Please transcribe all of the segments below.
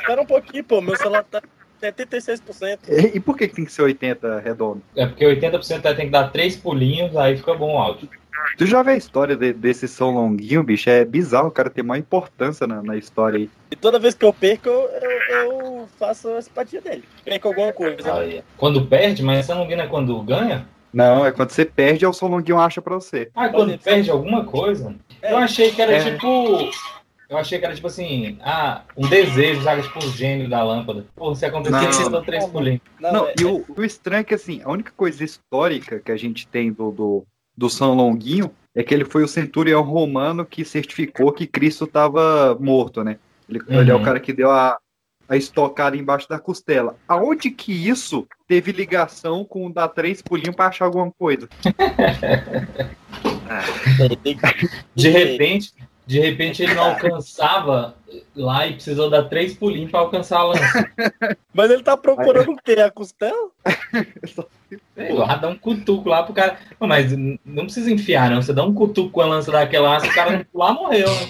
Espera um pouquinho, pô. Meu celular tá 76%. E, e por que, que tem que ser 80 redondo? É porque 80% tem que dar três pulinhos, aí fica bom o áudio. Tu já vê a história de- desse som longuinho, bicho? É bizarro, o cara tem maior importância na, na história aí. E toda vez que eu perco, eu, eu faço a simpatia dele. Perco alguma coisa. Aí, quando perde, mas você não é quando ganha? Não, é quando você perde, é o som longuinho acha pra você. Ah, quando perde alguma coisa? É. Eu achei que era É. tipo. Eu achei que era tipo assim, ah, um desejo, sabe? Tipo o gênio da lâmpada. Pô, se acontecer, dou três pulinhos. Não, Não, é- e o, o estranho é que, assim, a única coisa histórica que a gente tem do, do, do São Longuinho é que ele foi o centurião romano que certificou que Cristo estava morto, né? Ele, ele é o Uhum. cara que deu a, a estocada embaixo da costela. Aonde que isso teve ligação com dar três pulinhos pra achar alguma coisa? é, que- De repente, de repente ele não alcançava lá e precisou dar três pulinhos pra alcançar a lança. Mas ele tá procurando o quê? A costela? Sei lá, dá um cutuco lá pro cara. Não, mas não precisa enfiar, não. Você dá um cutuco com a lança daquela lá, se o cara não pular, morreu, né?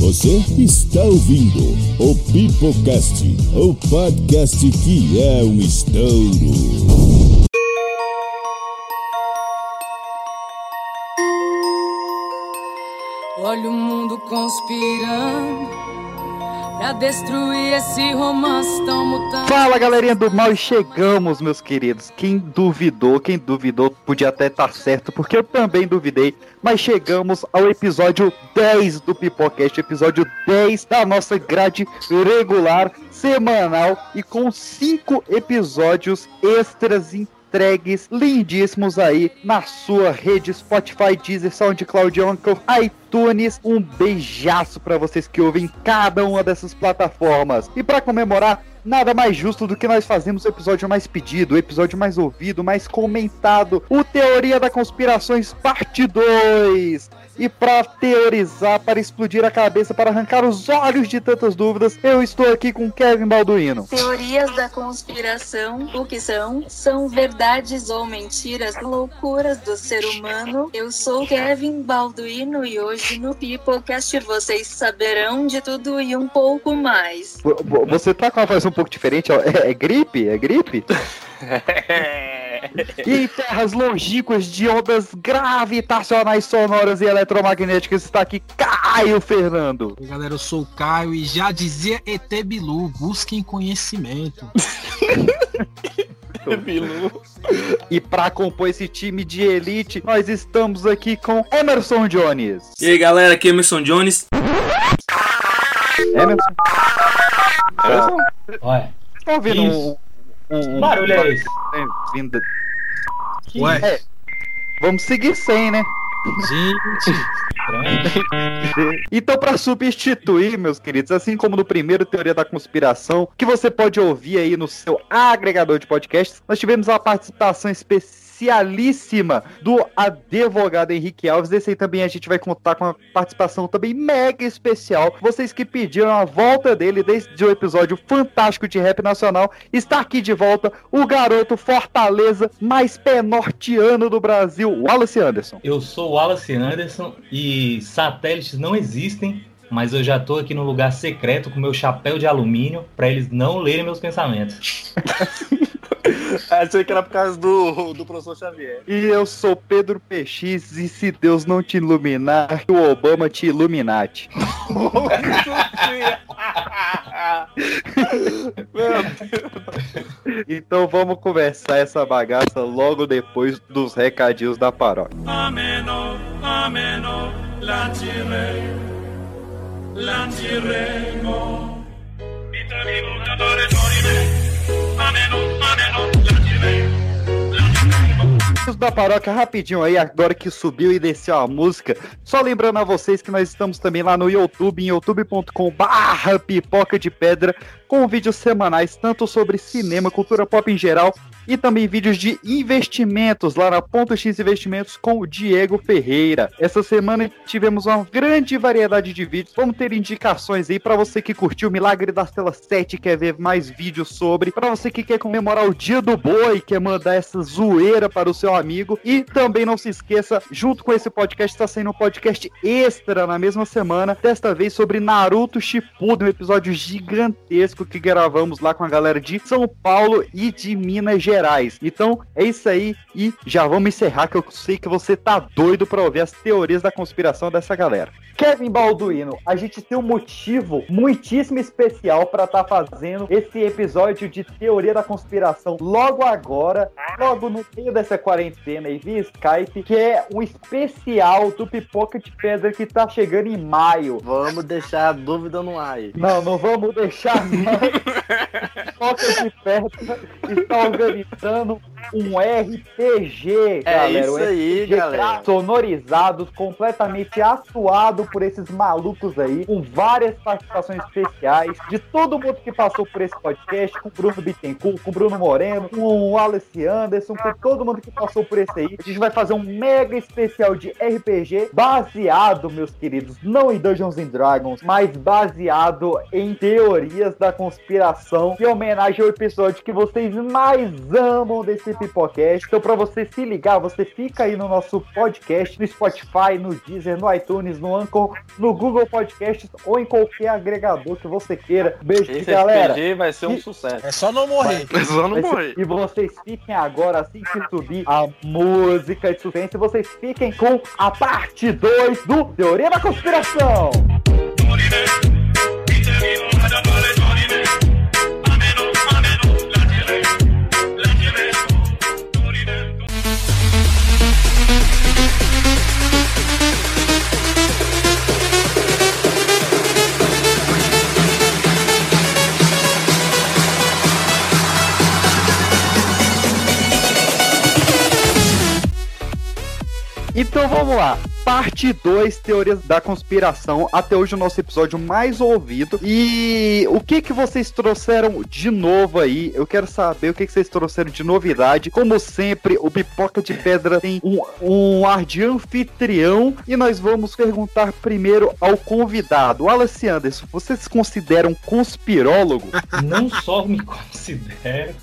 Você está ouvindo o Pipocast, o podcast que é um estouro. Olha o mundo conspirando pra destruir esse romance tão mutante. Fala galerinha do mal e chegamos, meus queridos. Quem duvidou, quem duvidou podia até estar certo, porque eu também duvidei. Mas chegamos ao episódio 10 do Pipocast, episódio 10 da nossa grade regular semanal e com cinco episódios extras entregues lindíssimos aí na sua rede Spotify, Deezer, SoundCloud, Anchor, iTunes. Um beijaço pra vocês que ouvem cada uma dessas plataformas. E pra comemorar, nada mais justo do que nós fazemos o episódio mais pedido, o episódio mais ouvido, mais comentado, o Teoria da Conspirações Parte 2. E pra teorizar, para explodir a cabeça, para arrancar os olhos de tantas dúvidas, eu estou aqui com Kevin Balduino. Teorias da conspiração, o que são? São verdades ou mentiras, loucuras do ser humano. Eu sou Kevin Balduino e hoje no Peoplecast vocês saberão de tudo e um pouco mais. Vo- vo- Você tá com uma voz um pouco diferente, ó. É, é gripe? É gripe? E em terras longínquas de ondas gravitacionais sonoras e eletromagnéticas está aqui Caio Fernando. Oi, galera, eu sou o Caio e já dizia ET Bilu, busquem conhecimento. Bilu. E para compor esse time de elite, nós estamos aqui com Emerson Jones. E aí galera, aqui é Emerson Jones. Emerson? Emerson? Olha, Vocês estão ouvindo um, um, um barulho é esse? vindo- Ué, É, vamos seguir sem, né? gente. Então, para substituir, meus queridos, assim como no primeiro Teoria da Conspiração, que você pode ouvir aí no seu agregador de podcasts, nós tivemos a participação especialíssima do advogado Henrique Alves. Esse aí também a gente vai contar com a participação também mega especial. Vocês que pediram a volta dele desde o episódio fantástico de rap nacional, está aqui de volta o garoto Fortaleza mais pé norteano do Brasil, Wallace Anderson. Eu sou o Wallace Anderson e satélites não existem, mas eu já tô aqui no lugar secreto com meu chapéu de alumínio pra eles não lerem meus pensamentos. Achei que era por causa do, do professor Xavier. E eu sou Pedro PX, e se Deus não te iluminar, que o Obama te iluminate. Então vamos conversar essa bagaça logo depois dos recadinhos da paróquia. Ameno, ameno, lanciremo, lanciremo. Ameno, ameno, da paróquia rapidinho aí, agora que subiu e desceu a música. Só lembrando a vocês que nós estamos também lá no YouTube, em youtube.com barra pipoca de pedra, com vídeos semanais, tanto sobre cinema, cultura pop em geral, e também vídeos de investimentos lá na Ponto X Investimentos com o Diego Ferreira. Essa semana tivemos uma grande variedade de vídeos. Vamos ter indicações aí para você que curtiu o Milagre das Telas 7, quer ver mais vídeos sobre, para você que quer comemorar o Dia do Boi, quer mandar essa zoeira para o seu amigo. E também não se esqueça, junto com esse podcast, está saindo um podcast extra na mesma semana, desta vez sobre Naruto Shippuden, um episódio gigantesco que gravamos lá com a galera de São Paulo e de Minas Gerais. Então, é isso aí e já vamos encerrar que eu sei que você tá doido para ouvir as teorias da conspiração dessa galera. Kevin Balduino, a gente tem um motivo muitíssimo especial para estar fazendo esse episódio de teoria da conspiração logo agora, logo no meio dessa quarentena aí via Skype, que é um especial do Pipoca de Pedra que tá chegando em maio. Vamos deixar a dúvida no ar aí. Não, não vamos deixar. Pipoca de Pedra está organizando um RPG, É galera. isso um aí, RPG galera. Sonorizado, completamente atuado por esses malucos aí, com várias participações especiais de todo mundo que passou por esse podcast, com o Bruno Bittencourt, com o Bruno Moreno, com o Wallace Anderson, com todo mundo que passou por esse aí. A gente vai fazer um mega especial de RPG baseado, meus queridos, não em Dungeons and Dragons, mas baseado em teorias da conspiração, em homenagem ao episódio que vocês mais amam desse Pipocast. Então, pra você se ligar, você fica aí no nosso podcast, no Spotify, no Deezer, no iTunes, no Anchor, no Google Podcasts ou em qualquer agregador que você queira. Beijo, Esse galera. RPG vai ser um E- sucesso. É só não morrer. Só não Vai ser- morrer. E vocês fiquem agora, assim que subir a música de suspense, vocês fiquem com a parte 2 do Teoria da Conspiração. Então vamos lá. Parte 2, teorias da conspiração. Até hoje o nosso episódio mais ouvido. E o que que vocês trouxeram de novo aí? Eu quero saber o que que vocês trouxeram de novidade. Como sempre, o Pipoca de Pedra tem um, um ar de anfitrião. E nós vamos perguntar primeiro ao convidado. Wallace Anderson, você se considera um conspirólogo? Não só me considero,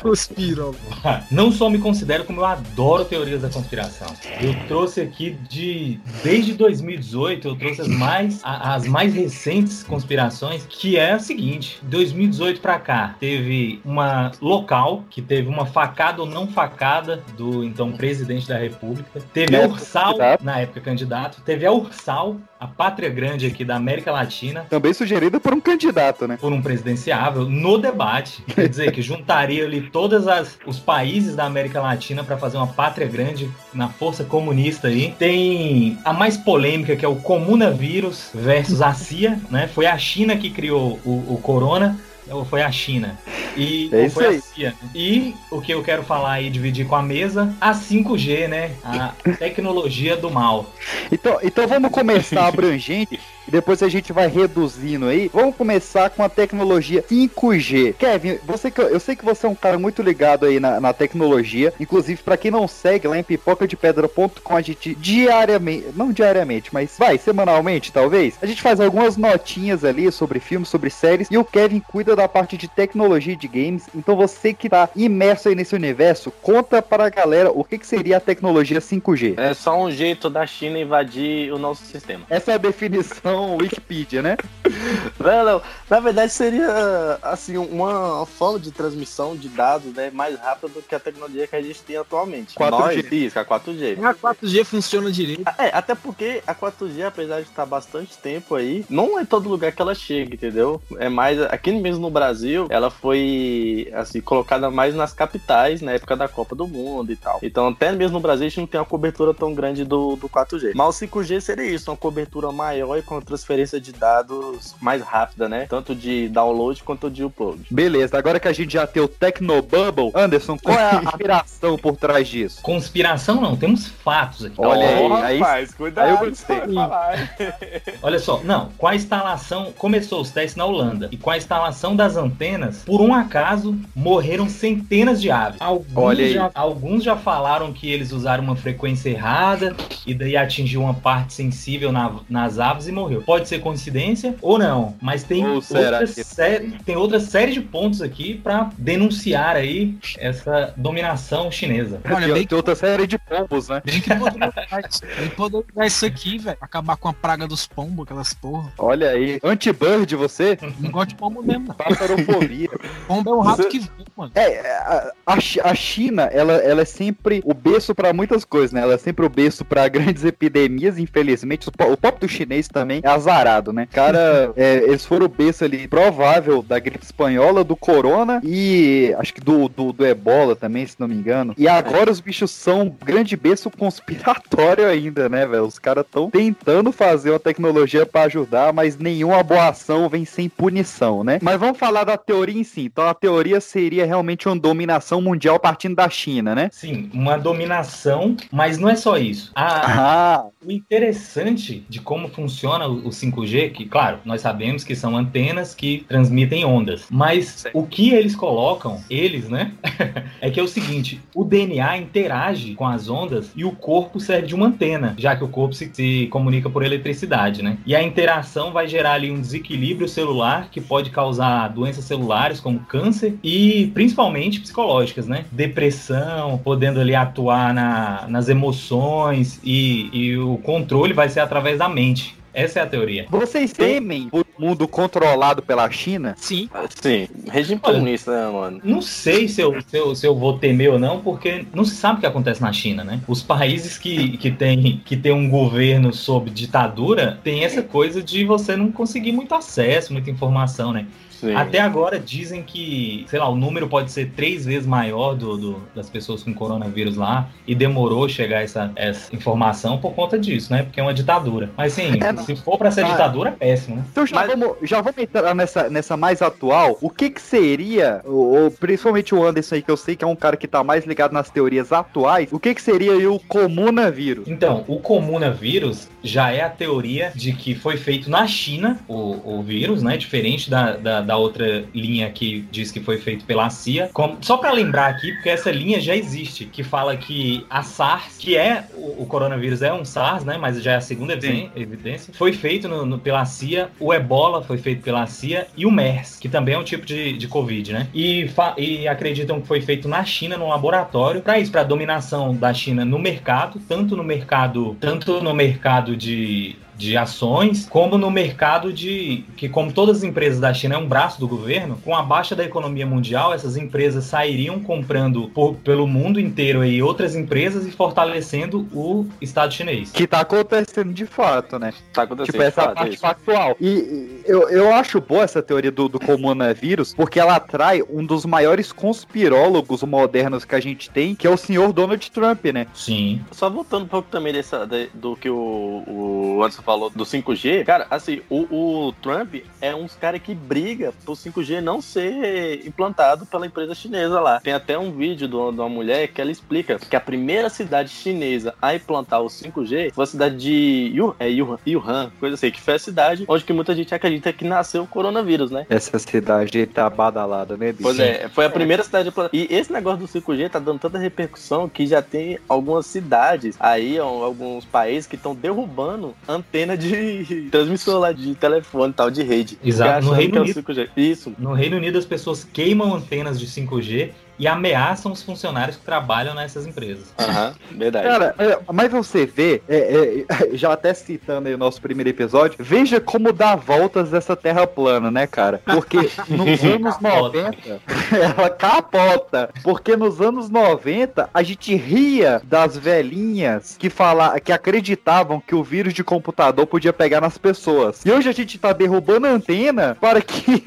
Conspiram. não só me considero, como eu adoro teorias da conspiração. Eu trouxe aqui de desde 2018, eu trouxe as mais a- as mais recentes conspirações, que é a seguinte: 2018 pra cá teve uma local que teve uma facada ou não facada do então presidente da República, teve Na a época, Ursal na época candidato, teve a Ursal, a pátria grande aqui da América Latina, Também sugerida por um candidato, né? por um presidenciável no debate. Quer dizer, que juntaria ali todos os países da América Latina para fazer uma pátria grande na força comunista aí. Tem a mais polêmica, que é o comunavírus versus a CIA, né? Foi a China que criou o, o corona. Ou foi a China? E É foi a CIA. E o que eu quero falar e dividir com a mesa, a 5G, né? A tecnologia do mal. Então, então vamos começar abrangente e depois a gente vai reduzindo aí. Vamos começar com a tecnologia 5G. Kevin, você que, eu sei que você é um cara muito ligado aí na, na tecnologia. Inclusive, pra quem não segue, lá em pipocadepedra.com a gente diariamente, não diariamente, mas vai, semanalmente talvez, a gente faz algumas notinhas ali sobre filmes, sobre séries, e o Kevin cuida da parte de tecnologia de games. Então você que tá imerso aí nesse universo, conta para a galera o que, que seria a tecnologia 5G. É só um jeito da China invadir o nosso sistema. Essa é a definição Wikipedia, né? Não, não. Na verdade, seria assim uma forma de transmissão de dados né, mais rápida do que a tecnologia que a gente tem atualmente. 4G. Nós, isso, a 4G. A 4G funciona direito. É, até porque a 4G, apesar de estar bastante tempo aí, não é todo lugar que ela chega, entendeu? É mais aqui mesmo no Brasil, ela foi assim colocada mais nas capitais na época da Copa do Mundo e tal. Então, até mesmo no Brasil a gente não tem uma cobertura tão grande do, do 4G. Mas o 5G seria isso, uma cobertura maior e com transferência de dados mais rápida, né? Tanto de download quanto de upload. Beleza, agora que a gente já tem o Tecnobubble, Anderson, qual é a aspiração por trás disso? Conspiração não, temos fatos aqui. Olha aí, aí- rapaz, cuidado. aí eu gostei. Olha só, não, com a instalação, começou os testes na Holanda, e com a instalação das antenas, por um acaso, morreram centenas de aves. Alguns, Olha aí. já, alguns já falaram que eles usaram uma frequência errada, e daí atingiu uma parte sensível na- nas aves e morreu. Pode ser coincidência ou não, mas tem Ou outra, série, tem outra série de pontos aqui pra denunciar aí essa dominação chinesa. Olha, tem, bem tem outra série de pombos, né? Bem que usar isso- bem que poderia usar isso aqui, velho. Acabar com a praga dos pombos, aquelas porra. Olha aí. Anti-bird, você? Não gosto de pombo mesmo, não. Passarofobia. Pombo é o rato que voa, mano. É, a, a a China, ela, ela é sempre o berço pra muitas coisas, né? Ela é sempre o berço pra grandes epidemias, infelizmente. O, o pop do chinês também é azarado, né? Cara, é, eles foram o berço ali provável da gripe espanhola, do corona e acho que do, do, do ebola também, se não me engano. E agora os bichos são um grande berço conspiratório ainda, né, velho? Os caras estão tentando fazer uma tecnologia pra ajudar, mas nenhuma boa ação vem sem punição, né? Mas vamos falar da teoria em si. Então a teoria seria realmente uma dominação mundial partindo da China, né? Sim, uma dominação, mas não é só isso. A, Ah, O interessante de como funciona o o 5G, que, claro, nós sabemos que são antenas que transmitem ondas, mas o que eles colocam, eles, né, é que é o seguinte: o DNA interage com as ondas e o corpo serve de uma antena, já que o corpo se, se comunica por eletricidade, né? E a interação vai gerar ali um desequilíbrio celular que pode causar doenças celulares como câncer e principalmente psicológicas, né? Depressão, podendo ali atuar na- nas emoções e, e o controle vai ser através da mente. Essa é a teoria. vocês temem o mundo controlado pela China? Sim. Sim, regime comunista, né, mano? Não sei se eu, se, eu, se eu vou temer ou não, porque não se sabe o que acontece na China, né? Os países que, que têm que tem um governo sob ditadura tem essa coisa de você não conseguir muito acesso, muita informação, né? Sim. Até agora dizem que, sei lá, o número pode ser três vezes maior do, do- das pessoas com coronavírus lá e demorou chegar essa, essa informação por conta disso, né? Porque é uma ditadura. Mas sim, É, se for pra ser Ah. ditadura, é péssimo, né? Então já, Mas- vamos, já vamos entrar nessa, nessa mais atual. O que que seria, o, o- principalmente o Anderson aí, que eu sei que é um cara que tá mais ligado nas teorias atuais, o que que seria aí o comunavírus? Então, o comunavírus já é a teoria de que foi feito na China o, o vírus, né? Diferente da, da, da outra linha que diz que foi feito pela CIA. Como- só para lembrar aqui, porque essa linha já existe, que fala que a SARS, que é o, o coronavírus é um SARS, né? Mas já é a segunda evi- evidência, foi feito no- no- pela CIA, o Ebola foi feito pela CIA e o MERS, que também é um tipo de, de Covid, né? E, e acreditam que foi feito na China, num laboratório, para isso, para dominação da China no mercado, tanto no mercado, tanto no mercado de de ações, como no mercado de que como todas as empresas da China é um braço do governo, com a baixa da economia mundial, essas empresas sairiam comprando por- pelo mundo inteiro aí outras empresas e fortalecendo o Estado chinês. Que tá acontecendo de fato, né? Tá acontecendo. Tipo, essa fato, parte isso. factual. E, e eu, eu acho boa essa teoria do, do comunavírus, porque ela atrai um dos maiores conspirólogos modernos que a gente tem, que é o senhor Donald Trump, né? Sim. Só voltando um pouco também dessa, de- do que o, o Anderson falou do 5G, cara, assim, o, o Trump é uns cara que briga pro 5G não ser implantado pela empresa chinesa lá. Tem até um vídeo de uma mulher que ela explica que a primeira cidade chinesa a implantar o 5G foi a cidade de Yu, é, Yuhan, Yuhan, coisa assim, que foi a cidade onde que muita gente acredita que nasceu o coronavírus, né? Essa cidade tá badalada, né, bicho? Pois é, foi a primeira cidade. a. E esse negócio do 5G tá dando tanta repercussão que já tem algumas cidades aí, alguns países que estão derrubando antena de transmissão lá de telefone tal, de rede. Exato, no Reino é Unido. 5G. Isso. No Reino Unido as pessoas queimam antenas de 5G e ameaçam os funcionários que trabalham nessas empresas. Aham, verdade. Cara, é, mas você vê, é, é, já até citando aí o nosso primeiro episódio, veja como dá voltas essa terra plana, né, cara? Porque nos anos Capota. 90, ela capota. Porque nos anos 90, a gente ria das velhinhas que, fala, que acreditavam que o vírus de computador podia pegar nas pessoas. E hoje a gente tá derrubando a antena para que.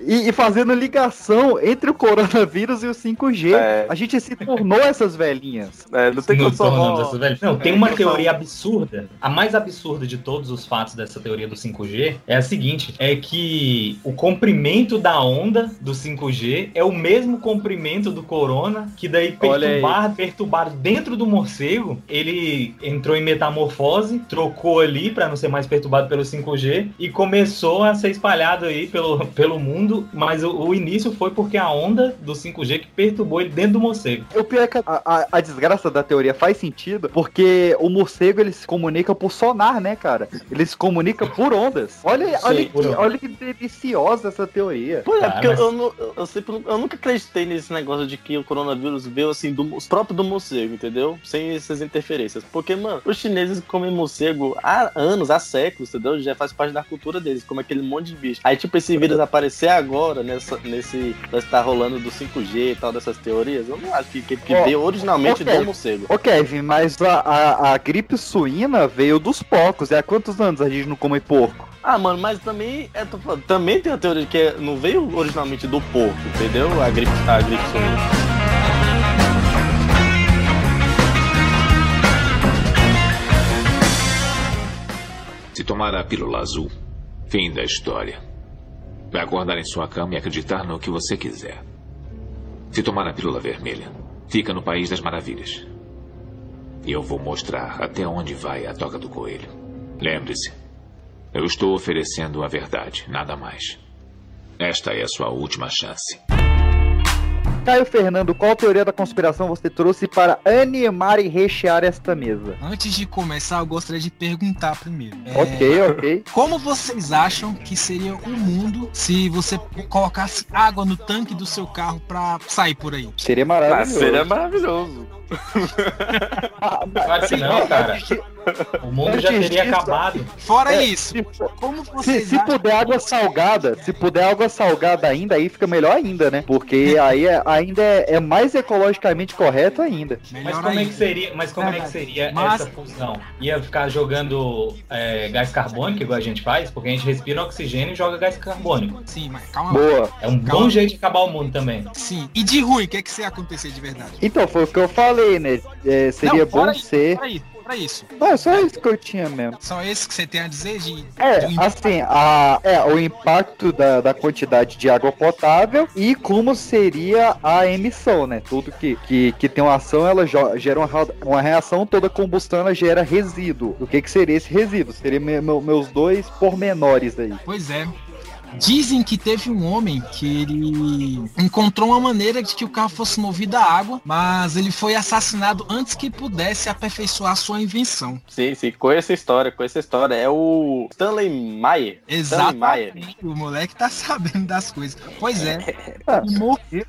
e, e fazendo ligação entre o coronavírus e o 5G. É. A gente se tornou essas velhinhas. É, não tem condição. tô, não, tem É, uma teoria absurda. A mais absurda de todos os fatos dessa teoria do 5G é a seguinte: é que o comprimento da onda do 5G é o mesmo comprimento do corona, que daí perturbar, perturbar dentro do morcego, ele entrou em metamorfose, trocou ali para não ser mais perturbado pelo 5G e começou a ser espalhado aí pelo, pelo mundo, mas o, o início foi porque a onda do 5G que perturbou ele dentro do morcego. O pior é que a, a- a desgraça da teoria faz sentido, porque o morcego ele se comunica por sonar, né, cara? Ele se comunica por ondas. Olha, Sim, olha, por que, ondas. olha que deliciosa essa teoria. Pois é, porque mas- eu, nu- eu, sempre, eu nunca acreditei nesse negócio de que o coronavírus veio assim, do, os próprios do morcego, entendeu? Sem essas interferências. Porque, mano, os chineses comem morcego há anos, há séculos, entendeu? Já faz parte da cultura deles, como aquele monte de bicho. Aí, tipo, esse vírus aparecer agora, nessa, nesse. Nesse tá rolando do 5G e tal, dessas teorias, eu não acho que, que, que Ó, veio originalmente ok. do morcego. Ô Kevin, mas a, a, a gripe suína veio dos porcos. E há quantos anos a gente não come porco? Ah, mano, mas também, é, tô falando, também tem a teoria de que é- não veio originalmente do porco, entendeu? A gripe, a gripe suína. Se tomar a pílula azul, fim da história. Vai acordar em sua cama e acreditar no que você quiser. Se tomar a pílula vermelha, fica no País das Maravilhas. E eu vou mostrar até onde vai a toca do coelho. Lembre-se, eu estou oferecendo a verdade, nada mais. Esta é a sua última chance. Caio Fernando, qual teoria da conspiração você trouxe para animar e rechear esta mesa? Antes de começar, eu gostaria de perguntar primeiro. É, Ok, ok. Como vocês acham que seria o mundo se você colocasse água no tanque do seu carro pra sair por aí? Seria Ah, maravilhoso. seria maravilhoso. Claro que não, cara. O mundo já teria acabado. Fora É, isso, se, como se, vocês se acham... puder água salgada, se puder água salgada ainda, aí fica melhor ainda, né? Porque aí é- ainda é, é mais ecologicamente correto ainda. Mas como é que seria, mas como é que Verdade. seria Mas- essa fusão? Ia ficar jogando é, gás carbônico, igual a gente faz? Porque a gente respira oxigênio e joga gás carbônico. Sim, mas calma. Boa. É um Calma. bom jeito de acabar o mundo também. Sim. E de ruim, o que é que você ia acontecer de verdade? Então, foi o que eu falei, né? É, seria Não, bom isso, ser. Fora isso, fora isso. Não, é só isso que eu tinha mesmo. Só esse que você tem a dizer de... É, assim, a, é, o impacto da, da quantidade de água potável e como seria a emissão, né? Tudo que, que, que tem uma ação, ela gera uma, uma reação, toda combustão ela gera resíduo. O que, que seria esse resíduo? Seria me- meu- meus dois pormenores aí. Pois é. Dizem que teve um homem que ele encontrou uma maneira de que o carro fosse movido a água, mas ele foi assassinado antes que pudesse aperfeiçoar sua invenção. Sim, sim, conheço essa história, conheço essa história. É o Stanley Meyer. Exatamente. O moleque tá sabendo das coisas. Pois é. Ah. Ele morreu.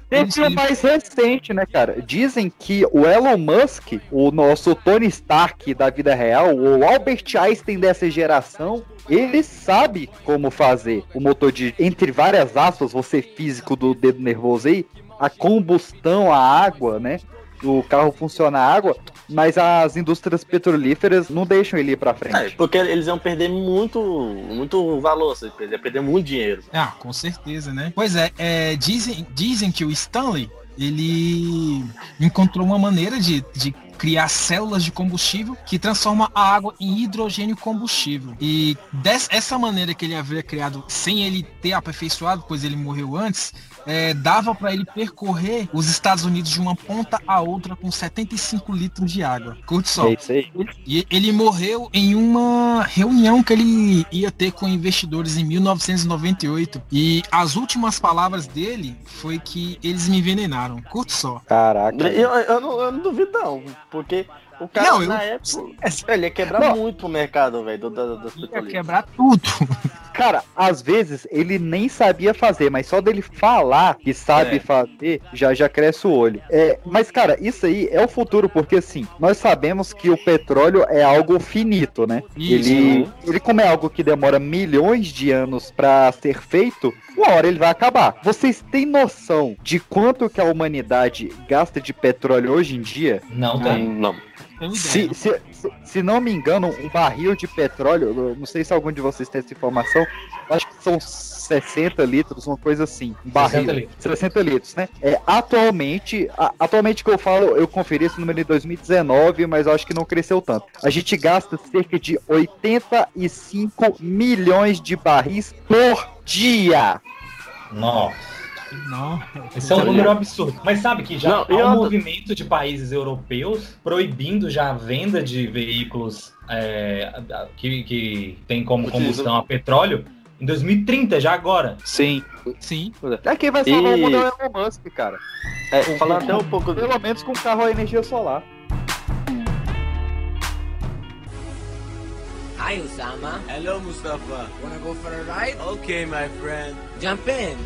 Mais recente, né, cara? Dizem que o Elon Musk, o nosso Tony Stark da vida real, o Albert Einstein dessa geração, ele sabe como fazer o motor de, entre várias aspas, você físico do dedo nervoso aí, a combustão, a água, né? O carro funciona a água, mas as indústrias petrolíferas não deixam ele ir pra É, frente. porque eles iam perder muito, muito valor, assim, eles iam perder muito dinheiro. Ah, com certeza, né? Pois é, é, dizem, dizem que o Stanley, ele encontrou uma maneira de, de criar células de combustível que transforma a água em hidrogênio combustível. E dessa maneira que ele havia criado, sem ele ter aperfeiçoado, pois ele morreu antes, é, dava para ele percorrer os Estados Unidos de uma ponta a outra com 75 litros de água. Curte só. É isso aí. E ele morreu em uma reunião que ele ia ter com investidores em 1998. E as últimas palavras dele foi que eles me envenenaram. Curte só. Caraca. Eu, eu, não, eu não duvido, não, porque o cara, Não, eu- na época, ele ia quebrar Não. muito o mercado, velho, do- Ia quebrar tudo. Cara, às vezes ele nem sabia fazer, mas só dele falar que sabe É. fazer, já já cresce o olho. É, mas, cara, isso aí é o futuro, porque assim, nós sabemos que o petróleo é algo finito, né? Isso. Ele, ele, como é algo que demora milhões de anos pra ser feito, uma hora ele vai acabar. Vocês têm noção de quanto que a humanidade gasta de petróleo hoje em dia? Não tem. Não. Tenho ideia. Se, se, se, se não me engano, um barril de petróleo, não sei se algum de vocês tem essa informação, acho que são 60 litros, uma coisa assim. Um barril. 60 litros. 60 litros, né? É, atualmente, a- atualmente que eu falo, eu conferi esse número em 2019, mas acho que não cresceu tanto. A gente gasta cerca de 85 milhões de barris por dia. Nossa. Não. Esse é um número absurdo. Mas sabe que já Não, há um movimento de países europeus proibindo já a venda de veículos é, que, que tem como combustão a petróleo em 2030, já agora. Sim. Sim. É quem vai salvar E- o mundo é o Elon Musk, cara. É, falando até um pouco Pelo menos com carro a energia solar. Hi, Osama. Hello, Mustafa. Wanna go for a ride? Okay, my friend. Jump in.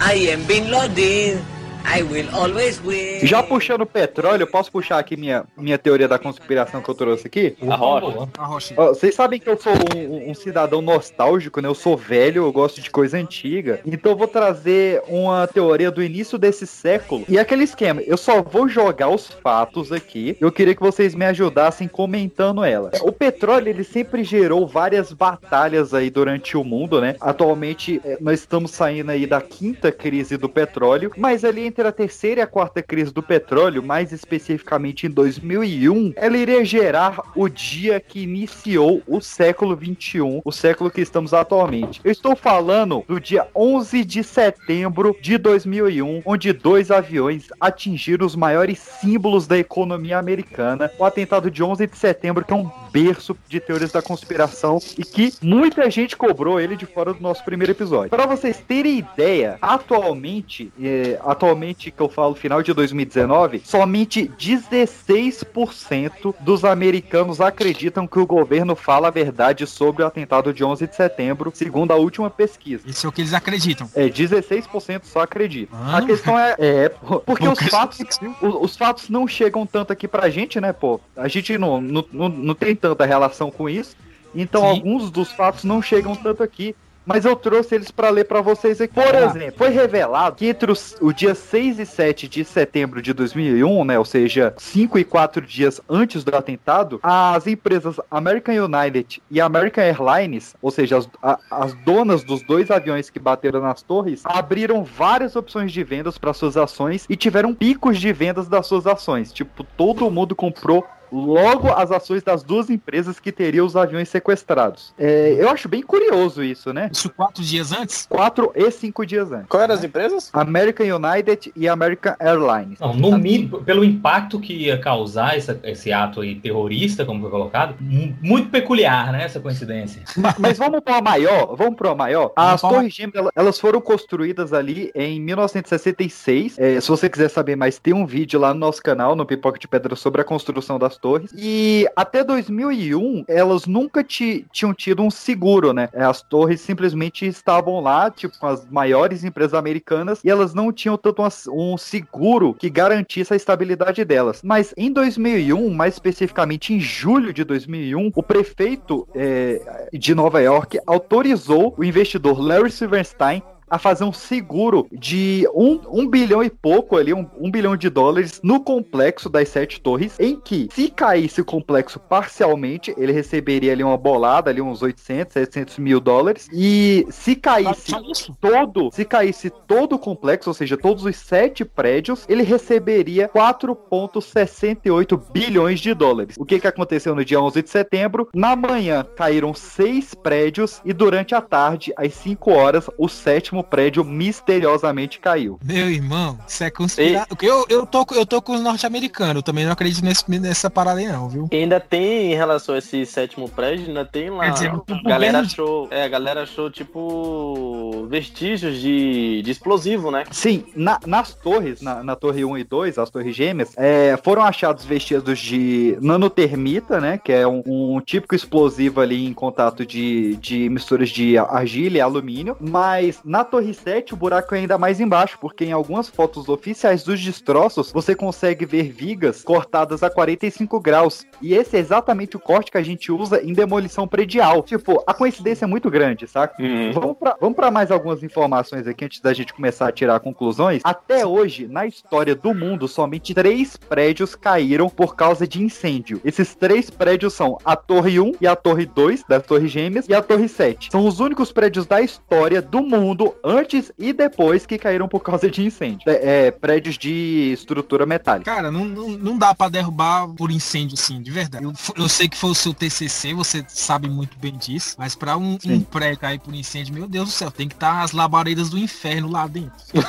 I am Bin Laden. I will always win. Já puxando petróleo, eu posso puxar aqui minha, minha teoria da conspiração que eu trouxe aqui? A rocha. A rocha. Ó, Vocês sabem que eu sou um, um cidadão nostálgico, né? Eu sou velho, eu gosto de coisa antiga. Então eu vou trazer uma teoria do início desse século. E aquele esquema, eu só vou jogar os fatos aqui. Eu queria que vocês me ajudassem comentando ela. O petróleo, ele sempre gerou várias batalhas aí durante o mundo, né? Atualmente, eh, nós estamos saindo aí da quinta crise do petróleo, mas ali entre a terceira e a quarta crise do petróleo, mais especificamente em 2001, ela iria gerar o dia que iniciou o século 21, o século que estamos atualmente. Eu estou falando do dia 11 de setembro de 2001, onde dois aviões atingiram os maiores símbolos da economia americana. O atentado de 11 de setembro, que é um berço de teorias da conspiração e que muita gente cobrou ele de fora do nosso primeiro episódio. Para vocês terem ideia, atualmente, é, atualmente que eu falo final de 2019, somente 16% dos americanos acreditam que o governo fala a verdade sobre o atentado de 11 de setembro, segundo a última pesquisa. Isso é o que eles acreditam. É, 16% só acreditam. Ah. A questão é, é porque os fatos, os, os fatos não chegam tanto aqui pra gente, né, pô? A gente não, não, não, não tem tanta relação com isso. Então Sim. alguns dos fatos não chegam tanto aqui. Mas eu trouxe eles pra ler pra vocês aqui. Por Ah. exemplo, foi revelado que entre os, o dia 6 e 7 de setembro de 2001, né, ou seja, 5 e 4 dias antes do atentado, as empresas American United e American Airlines, ou seja, as, a- as donas dos dois aviões que bateram nas torres, abriram várias opções de vendas para suas ações e tiveram picos de vendas das suas ações. Tipo, todo mundo comprou logo as ações das duas empresas que teriam os aviões sequestrados. É, eu acho bem curioso isso, né? Isso quatro dias antes? Quatro e cinco dias antes. Qual eram as empresas? American United e American Airlines. Não, no mínimo, pelo impacto que ia causar essa- esse ato aí terrorista, como foi colocado, mu- muito peculiar, né? Essa coincidência. Ma- Mas vamos para maior, vamos para maior. As Vamos pra- torres gêmeas, ela- elas foram construídas ali em 1966. É, se você quiser saber mais, tem um vídeo lá no nosso canal, no Pipoca de Pedra, sobre a construção das torres. E até 2001, elas nunca ti- tinham tido um seguro, né? As torres simplesmente estavam lá, tipo, com as maiores empresas americanas, e elas não tinham tanto uma- um seguro que garantisse a estabilidade delas. Mas em 2001, mais especificamente em julho de 2001, o prefeito é, de Nova York autorizou o investidor Larry Silverstein a fazer um seguro de um, um bilhão e pouco ali, um, um bilhão de dólares no complexo das sete torres, em que se caísse o complexo parcialmente, ele receberia ali uma bolada, ali uns 800, 700 mil dólares, e se caísse todo, se caísse todo o complexo, ou seja, todos os sete prédios, ele receberia 4,68 bilhões de dólares. O que, que aconteceu no dia 11 de setembro? Na manhã caíram seis prédios e durante a tarde, às 5 horas, o sétimo prédio misteriosamente caiu. Meu irmão, isso é conspiração. Eu, eu, tô, eu tô com os norte-americanos, também não acredito nesse, nessa parada aí não, viu? E ainda tem, em relação a esse sétimo prédio, ainda tem lá. Quer dizer, galera de- achou. É, a galera achou, tipo. vestígios de, de explosivo, né? Sim, na- nas torres, na, na torre 1 e 2, as torres gêmeas, é, foram achados vestidos de nanotermita, né? Que é um, um típico explosivo ali em contato de, de misturas de argila e alumínio. Mas na torre 7, o buraco é ainda mais embaixo, porque em algumas fotos oficiais dos destroços, você consegue ver vigas cortadas a 45 graus. E esse é exatamente o corte que a gente usa em demolição predial. Tipo, a coincidência é muito grande, saca? Vamos pra, vamos pra mais algumas informações aqui antes da gente começar a tirar conclusões. Até hoje, na história do mundo, somente três prédios caíram por causa de incêndio. Esses três prédios são a Torre 1 e a Torre 2, das Torres Gêmeas, e a Torre 7. São os únicos prédios da história do mundo, antes e depois, que caíram por causa de incêndio. É, é, prédios de estrutura metálica. Cara, não, não, não dá pra derrubar por incêndio, sim, de verdade. Eu, eu sei que foi o seu TCC, você sabe muito bem disso, mas pra um, um prédio cair por incêndio, meu Deus do céu, tem que estar as labaredas do inferno lá dentro.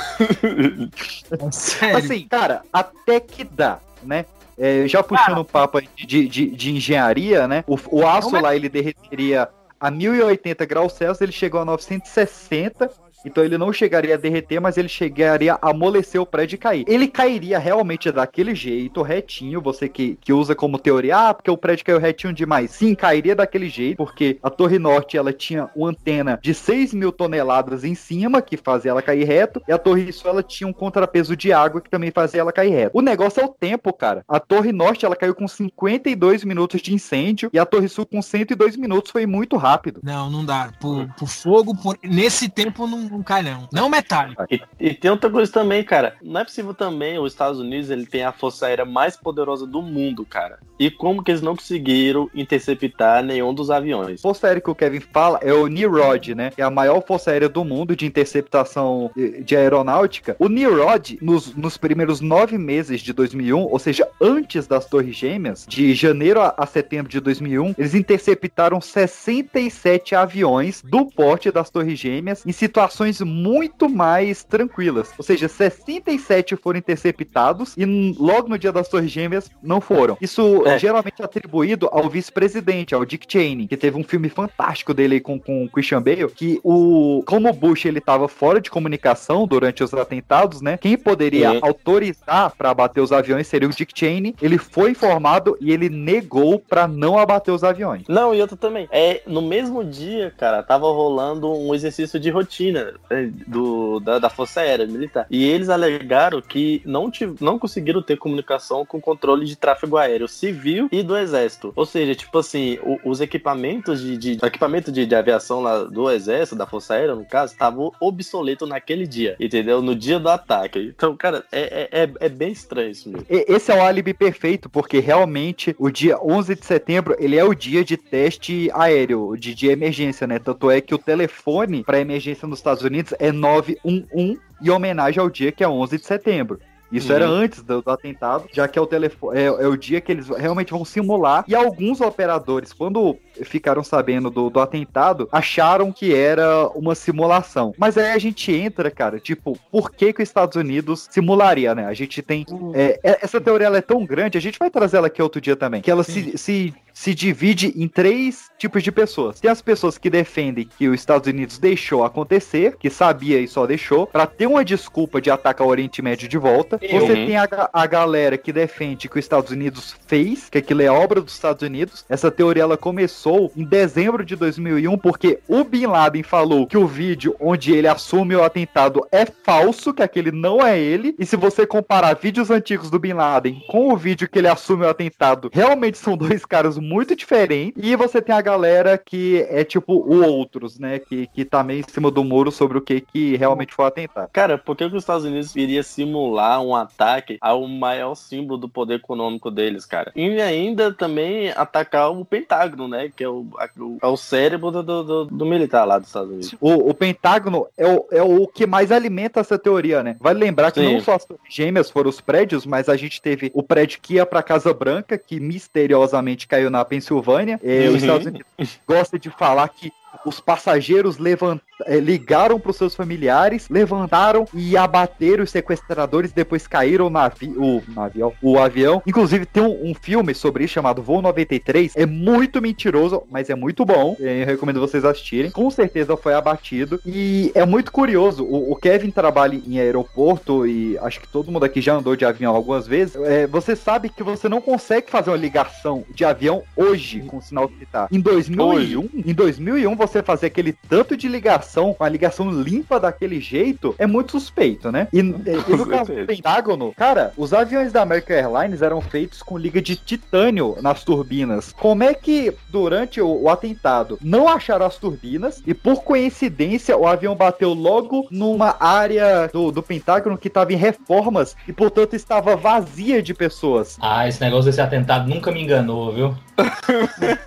É sério. Assim, cara, até que dá, né? É, já puxando um papo aí de, de, de engenharia, né? O, o aço lá ele derreteria a 1080 graus Celsius, ele chegou a 960 então ele não chegaria a derreter, mas ele chegaria a amolecer o prédio e cair. Ele cairia realmente daquele jeito, retinho. Você que, que usa como teoria, ah, porque o prédio caiu retinho demais. Sim, cairia daquele jeito, porque a Torre Norte ela tinha uma antena de 6 mil toneladas em cima, que fazia ela cair reto, e a Torre Sul ela tinha um contrapeso de água que também fazia ela cair reto. O negócio é o tempo, cara. A Torre Norte ela caiu com 52 minutos de incêndio e a Torre Sul com 102 minutos foi muito rápido. Não, não dá. Por, por fogo, por... nesse tempo não, não cai não. Não metálico. E, e tem outra coisa também, cara. Não é possível também, os Estados Unidos, ele tem a força aérea mais poderosa do mundo, cara. E como que eles não conseguiram interceptar nenhum dos aviões? Força aérea que o Kevin fala é o NIROD, né? É a maior força aérea do mundo de interceptação de de aeronáutica. O NIROD, nos, nos primeiros nove meses de 2001, ou seja, antes das Torres Gêmeas, de janeiro a, a setembro de 2001, eles interceptaram 67 aviões do porte das Torres Gêmeas em situações muito mais tranquilas. Ou seja, 67 foram interceptados e logo no dia das Torres Gêmeas não foram. Isso É. geralmente é atribuído ao vice-presidente, ao Dick Cheney, que teve um filme fantástico dele aí com, com o Christian Bale, que o como o Bush ele tava fora de comunicação durante os atentados, né? Quem poderia autorizar para abater os aviões seria o Dick Cheney. Ele foi informado e ele negou para não abater os aviões. Não, e outra também. É, no mesmo dia, cara, tava rolando um exercício de rotina é, do, da, da Força Aérea Militar. E eles alegaram que não, tiv- não conseguiram ter comunicação com controle de tráfego aéreo civil e do Exército. Ou seja, tipo assim, o- os equipamentos de, de, equipamento de, de aviação lá do Exército, da Força Aérea, no caso, estavam obsoleto naquele dia, entendeu? No dia do ataque. Então, cara, é, é, é, é bem estranho isso mesmo. Esse é o álibi perfeito, porque realmente o dia 11 de setembro ele é o dia de teste aéreo, de, de emergência, né? Tanto é que o telefone para emergência nos Estados Unidos é 911 em homenagem ao dia que é 11 de setembro. Isso Uhum. era antes do, do atentado, já que é o telefone é, é o dia que eles realmente vão simular. E alguns operadores, quando ficaram sabendo do, do atentado, acharam que era uma simulação. Mas aí a gente entra, cara, tipo, por que que os Estados Unidos simularia, né? A gente tem é, é- essa teoria ela é tão grande, a gente vai trazer ela aqui outro dia também, que ela se, se, se divide em três tipos de pessoas. Tem as pessoas que defendem que os Estados Unidos deixou acontecer, que sabia e só deixou, pra ter uma desculpa de atacar o Oriente Médio de volta. Você Uhum. tem a, a galera que defende que os Estados Unidos fez, que aquilo é obra dos Estados Unidos. Essa teoria ela começou em dezembro de 2001, porque o Bin Laden falou que o vídeo onde ele assume o atentado é falso, que aquele não é ele. E se você comparar vídeos antigos do Bin Laden com o vídeo que ele assume o atentado, realmente são dois caras muito diferentes. E você tem a galera que é tipo o outros, né? Que, que tá meio em cima do muro sobre o que, que realmente foi o atentado. Cara, por que os Estados Unidos iria simular um ataque ao maior símbolo do poder econômico deles, cara? E ainda também atacar o Pentágono, né? Que é o, a- o- é o cérebro do, do, do- militar lá dos Estados Unidos. O, o Pentágono é o, é o que mais alimenta essa teoria, né? Vale lembrar que Sim. não só as gêmeas foram os prédios, mas a gente teve o prédio que ia pra Casa Branca, que misteriosamente caiu na Pensilvânia. É, Uhum. Os Estados Unidos gostam de falar que os passageiros levant... eh, ligaram para os seus familiares, levantaram e abateram os sequestradores, depois caíram o, navi... o... navio, o avião. Inclusive, tem um, um filme sobre isso chamado Voo 93. É muito mentiroso, mas é muito bom. Eh, Eu recomendo vocês assistirem. Com certeza foi abatido. E é muito curioso. O, o Kevin trabalha em aeroporto e acho que todo mundo aqui já andou de avião algumas vezes. Eh, você sabe que você não consegue fazer uma ligação de avião hoje com sinal militar. Em 2001, em 2001 você fazer aquele tanto de ligação, com a ligação limpa daquele jeito, é muito suspeito, né? E, e- e no caso do. Pentágono, cara, os aviões da American Airlines eram feitos com liga de titânio nas turbinas. Como é que durante o, o atentado não acharam as turbinas e por coincidência o avião bateu logo numa área do, do Pentágono que estava em reformas e portanto estava vazia de pessoas? Ah, esse negócio desse atentado nunca me enganou, viu?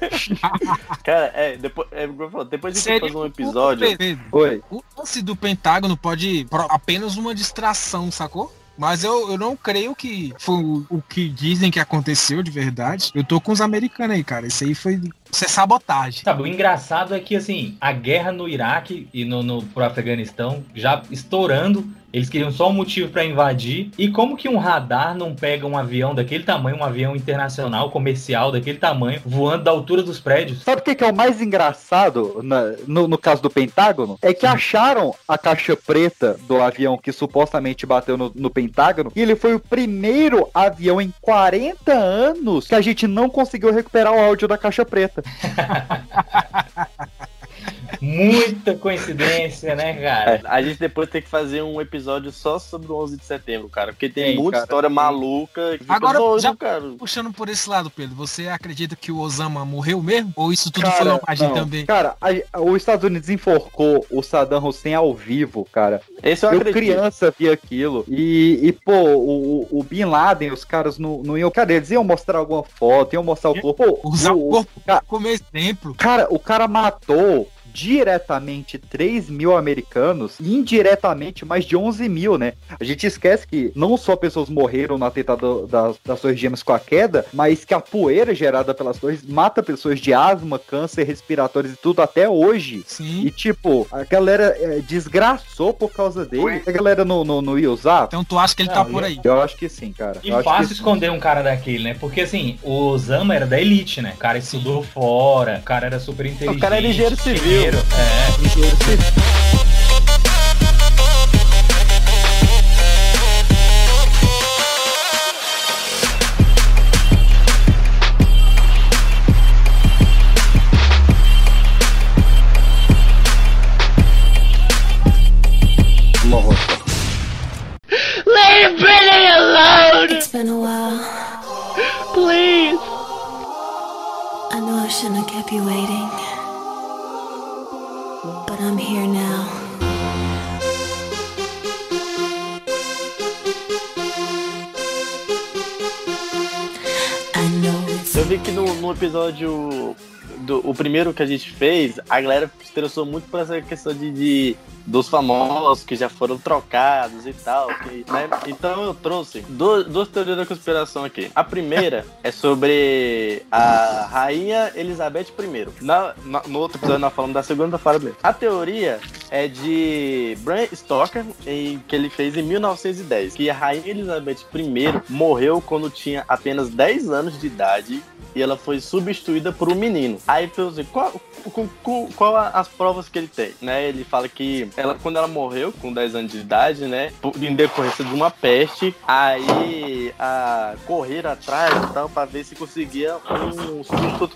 Cara, é, depois, é, depois a gente Seria faz um episódio. Oi. O lance do Pentágono pode apenas uma distração, sacou? Mas eu, eu não creio que foi o, o que dizem que aconteceu de verdade. Eu tô com os americanos aí, cara. Isso aí foi Isso é sabotagem. Sabe, o engraçado é que, assim, a guerra no Iraque e no, no pro Afeganistão já estourando. Eles queriam só um motivo pra invadir. E como que um radar não pega um avião daquele tamanho, um avião internacional, comercial daquele tamanho, voando da altura dos prédios? Sabe o que, que é o mais engraçado na- no, no caso do Pentágono? É que acharam a caixa preta do avião que supostamente bateu no, no Pentágono e ele foi o primeiro avião em 40 anos que a gente não conseguiu recuperar o áudio da caixa preta. Muita coincidência, né, cara? É, a gente depois tem que fazer um episódio só sobre o 11 de setembro, cara. Porque tem Tem, muita cara, história tem. maluca. Agora, doido, já cara. puxando por esse lado, Pedro, você acredita que o Osama morreu mesmo? Ou isso tudo Cara, foi uma imagem não. também? Cara, a- os Estados Unidos enforcou o Saddam Hussein ao vivo, cara. Esse eu Eu, acredito. criança, vi aquilo. E, e, pô, o, o Bin Laden, os caras não, não iam. Cara, eles iam mostrar alguma foto, iam mostrar o corpo. Pô, Usar o o- corpo ca- como exemplo. Cara, o cara matou diretamente 3 mil americanos e indiretamente mais de 11 mil, né? A gente esquece que não só pessoas morreram no atentado das, das Torres Gêmeas com a queda, mas que a poeira gerada pelas torres mata pessoas de asma, câncer respiratórios e tudo até hoje. Sim. E tipo, a galera é, desgraçou por causa dele. A galera não, não, não ia usar? Então tu acha que ele tá por aí? Eu acho que sim, cara. E Eu acho fácil que esconder um cara daquele, né? Porque assim, o Osama era da elite, né? O cara estudou fora, o cara era super inteligente. O cara era engenheiro civil. Engenheiro, É, engenheiro civil. Leave Billy alone! It's been a while. Please! I know I shouldn't have kept you waiting. I'm here now. I know it's Eu vi que no, no episódio. Do, o primeiro que a gente fez, a galera se interessou muito por essa questão de, de- dos famosos que já foram trocados e tal. que, né? Então eu trouxe duas, duas teorias da conspiração aqui. A primeira é sobre a Rainha Elizabeth I. Na, na- no outro episódio nós falamos da segunda fala mesmo. A teoria é de Bram Stoker, em, que ele fez em 1910. Que a Rainha Elizabeth I morreu quando tinha apenas 10 anos de idade e ela foi substituída por um menino. Aí assim, qual, com, com- qual as provas que ele tem, né? Ele fala que ela, quando ela morreu, com 10 anos de idade, né? Em decorrência de uma peste, aí a correr atrás e tal, pra ver se conseguia um substituto.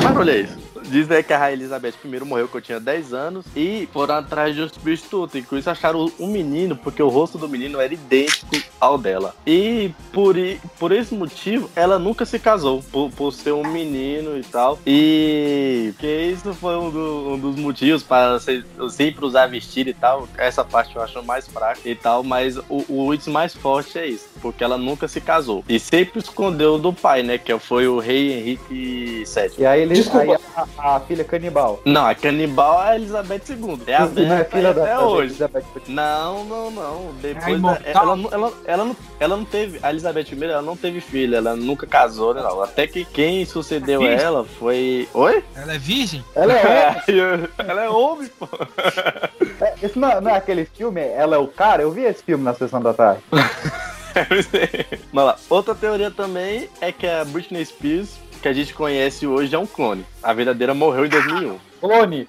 Cara, olha isso. Diz aí que a Rainha Elizabeth I morreu quando eu tinha 10 anos e foram atrás de um substituto. E com isso acharam um menino, porque o rosto do menino era idêntico ao dela. E por, por esse motivo, ela nunca se casou, por, por ser um menino e tal. E que isso foi um, do- um dos motivos para se- sempre usar vestido e tal. Essa parte eu acho mais fraca e tal, mas o, o mais forte é isso, porque ela nunca se casou. E sempre escondeu do pai, né? Que foi o rei Henrique VII. E aí ele Desculpa. aí a, a filha canibal. Não, a canibal é a Elizabeth II. É a é velha filha até da, hoje. Não, não, não. Depois É da- ela, não- ela, ela, não, ela não teve. A Elizabeth I, ela não teve filha, ela nunca casou, né? Não. Até que quem sucedeu Virgem. ela foi. Oi? Ela é virgem? Ela é ela é homem, pô. É, Esse não, não é aquele filme, ela é o cara? Eu vi esse filme na sessão da tarde. Vamos lá. Outra teoria também é que a Britney Spears, que a gente conhece hoje, é um clone. A verdadeira morreu em 2001. Clone.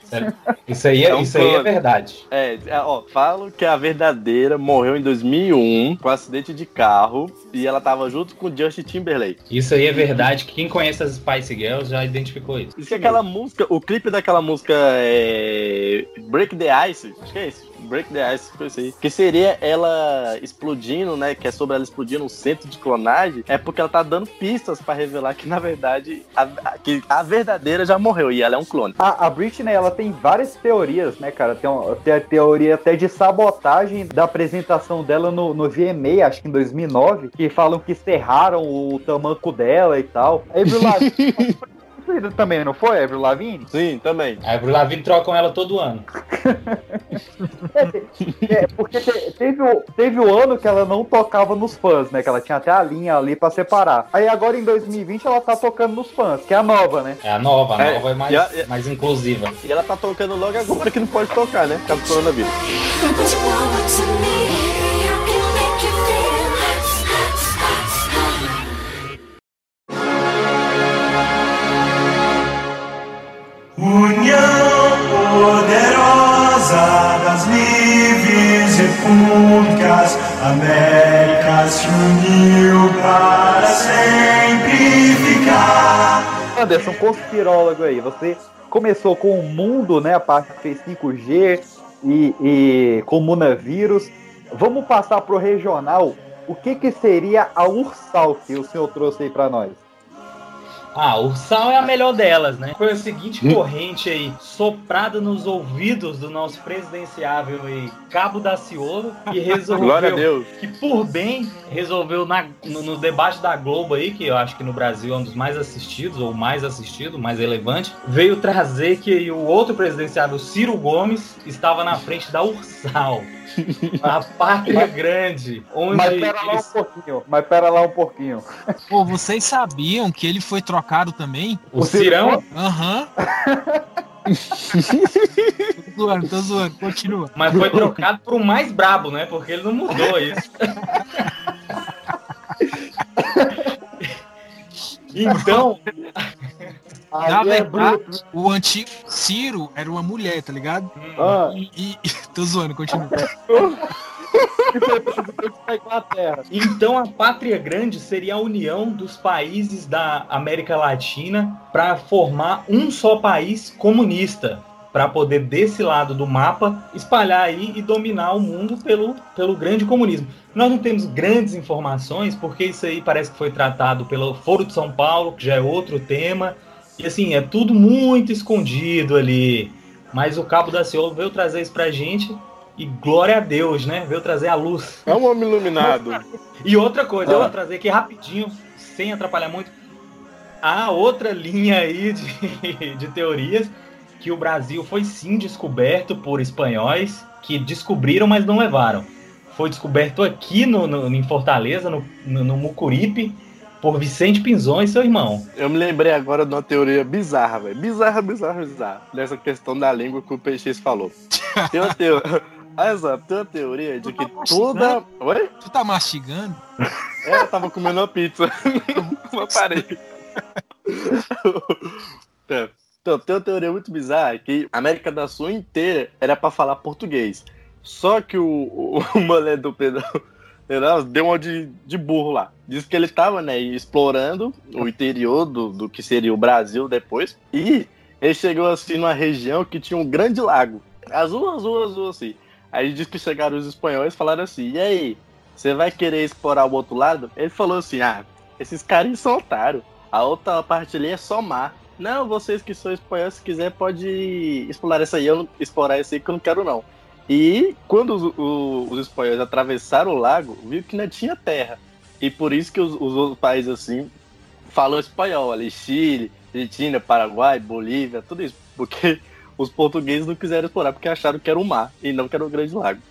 Isso aí é, É um isso aí é verdade. É, é, ó, falam que a verdadeira morreu em 2001 com um acidente de carro e ela tava junto com o Justin Timberlake. Isso aí é verdade. Quem conhece as Spice Girls já identificou isso. Diz que aquela música, o clipe daquela música é. Break the Ice, acho que é isso. Break the Ice, aí. Que seria ela explodindo, né? Que é sobre ela explodindo um centro de clonagem. É porque ela tá dando pistas pra revelar que, na verdade, a, a- que a verdadeira já morreu e ela é um clone. A, a Britney, ela tem várias teorias, né, cara? Tem, um- tem a teoria até de sabotagem da apresentação dela no, no VMA, acho que em 2009, que falam que serraram o tamanco dela e tal. A Avril Também, não foi, Avril Lavigne? Sim, também. A Avril Lavigne trocam ela todo ano. É, porque te- teve o, teve o ano que ela não tocava nos fãs, né? Que ela tinha até a linha ali pra separar. Aí agora em 2020 ela tá tocando nos fãs, que é a nova, né? É a nova, a É, nova é mais, a- mais inclusiva. E ela tá tocando logo agora que não pode tocar, né? Por causa do coronavírus. União poderosa das livres repúblicas, América se uniu para sempre ficar. Anderson, conspirólogo aí, você começou com o mundo, né? A parte que fez 5G e, e comunavírus. Vamos passar pro regional. O que que seria a Ursal que o senhor trouxe aí pra nós? Ah, o sal é a melhor delas, né? Foi a seguinte corrente aí, soprada nos ouvidos do nosso presidenciável aí, Cabo Daciolo, que resolveu. Glória a Deus. Que por bem resolveu na- no, no debate da Globo aí, que eu acho que no Brasil é um dos mais assistidos, ou mais assistido, mais relevante, veio trazer que o outro presidenciável, Ciro Gomes, estava na frente da Ursal. A pátria grande, onde Mas pera lá um pouquinho, mas pera lá um pouquinho. Pô, vocês sabiam que ele foi trocado também? O Cirão? Aham. tô zoando, tô zoando, continua. Mas foi trocado por um mais brabo, né? Porque ele não mudou isso. então, Na é verdade, bruto. o antigo Ciro era uma mulher, tá ligado? Ah. E, e- tô zoando, continua. então a pátria grande seria a união dos países da América Latina para formar um só país comunista, para poder desse lado do mapa espalhar aí e dominar o mundo pelo, pelo grande comunismo. Nós não temos grandes informações porque isso aí parece que foi tratado pelo Foro de São Paulo, que já é outro tema. E assim, é tudo muito escondido ali. Mas o Cabo da Ciolo veio trazer isso pra gente e glória a Deus, né? Veio trazer a luz. É um homem iluminado. E outra coisa, eu Ah. vou trazer aqui rapidinho, sem atrapalhar muito. Há outra linha aí de, de teorias que o Brasil foi sim descoberto por espanhóis que descobriram, mas não levaram. Foi descoberto aqui no, no- em Fortaleza, no, no, no Mucuripe, por Vicente Pinzon e seu irmão. Eu me lembrei agora de uma teoria bizarra, velho. Bizarra, bizarra, bizarra. Dessa questão da língua que o PX falou. Tem uma teoria. Olha só, tem uma teoria de que toda. Oi? Tu tá mastigando? É, eu tava comendo uma pizza. Não parei. É. Então, tem uma teoria muito bizarra que a América do Sul inteira era pra falar português. Só que o, o, o do Pedro deu uma de, de burro lá. Diz que ele tava, né, explorando o interior do, do que seria o Brasil depois. E ele chegou assim numa região que tinha um grande lago. Azul, azul, azul, assim. Aí diz que chegaram os espanhóis e falaram assim: e aí, você vai querer explorar o outro lado? Ele falou assim: ah, esses caras otários. A outra parte ali é só mar. Não, vocês que são espanhóis, se quiser, pode explorar essa aí. Eu não explorar essa aí que eu não quero, não. E quando os, o- os espanhóis atravessaram o lago, viu que não tinha terra. E por isso que os, os outros países assim falam espanhol ali, Chile, Argentina, Paraguai, Bolívia, tudo isso. Porque os portugueses não quiseram explorar, porque acharam que era o mar e não que era o grande lago.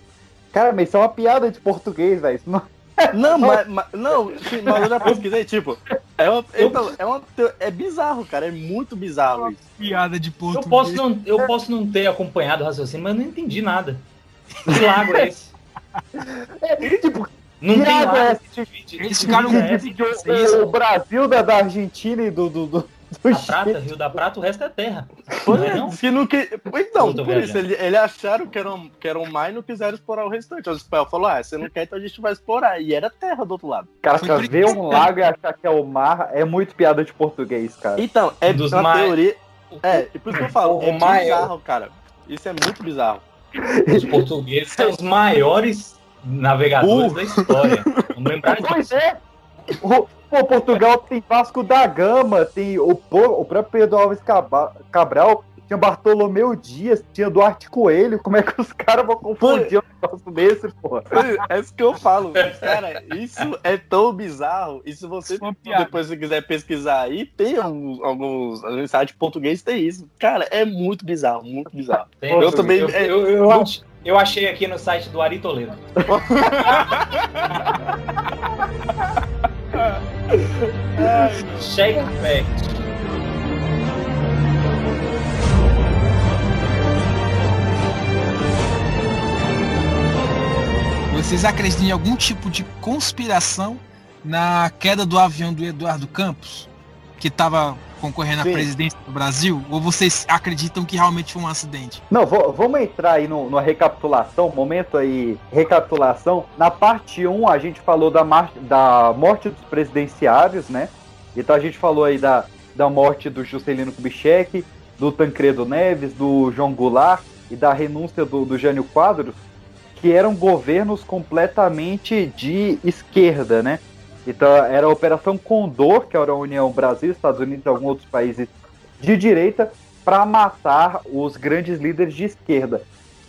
Cara, mas isso é uma piada de português, velho. Não- Não, mas, mas- não, sim, mas eu já pesquisei, tipo, é, uma, então, é, uma, é bizarro, cara, é muito bizarro isso. Piada de Eu português. posso, não, eu posso não ter acompanhado o raciocínio, mas eu não entendi nada. Que lago é esse? É, tipo, Não que tem água é lago. essa? divide- Eles ficaram. Dividiu o, o Brasil da, da Argentina e do, do, do A prata, Rio da Prata, o resto é terra. Pois Não é é, não? que não que... Então, por isso, viajando. ele, acharam que era, um, que era um mar e não quiseram explorar o restante. Os espanhóis falaram, ah, você não quer, então a gente vai explorar. E era terra do outro lado. Cara, ver um lago e achar que é o mar é muito piada de português, cara. Então, é Dos uma mais- teoria... É, e por isso que eu falo, O é maior- bizarro, cara. Isso é muito bizarro. Os portugueses são os maiores navegadores Uh. da história. Vamos lembrar disso. Pois é. O, pô, Portugal tem Vasco da Gama, tem o, o próprio Pedro Alves Cabral, tinha Bartolomeu Dias, tinha Duarte Coelho. Como é que os caras vão confundir um negócio desse, pô? É isso que eu falo. Cara, isso é tão bizarro. E se você depois se quiser pesquisar aí, tem alguns, alguns sites portugueses tem isso. Cara, é muito bizarro, muito bizarro. Tem- Eu também- Eu, é- eu- eu- Eu achei aqui no site do Ari Toledo. Check fact. Vocês acreditam em algum tipo de conspiração na queda do avião do Eduardo Campos, que estava concorrendo à Sim. presidência do Brasil? Ou vocês acreditam que realmente foi um acidente? Não, vo- vamos entrar aí no, numa recapitulação, momento aí, recapitulação. Na parte 1 a gente falou da, mar- da morte dos presidenciários, né? Então a gente falou aí da, da morte do Juscelino Kubitschek, do Tancredo Neves, do João Goulart e da renúncia do, do Jânio Quadros, que eram governos completamente de esquerda, né? Então era a Operação Condor, que era a União Brasil, Estados Unidos e alguns outros países de direita, para matar os grandes líderes de esquerda.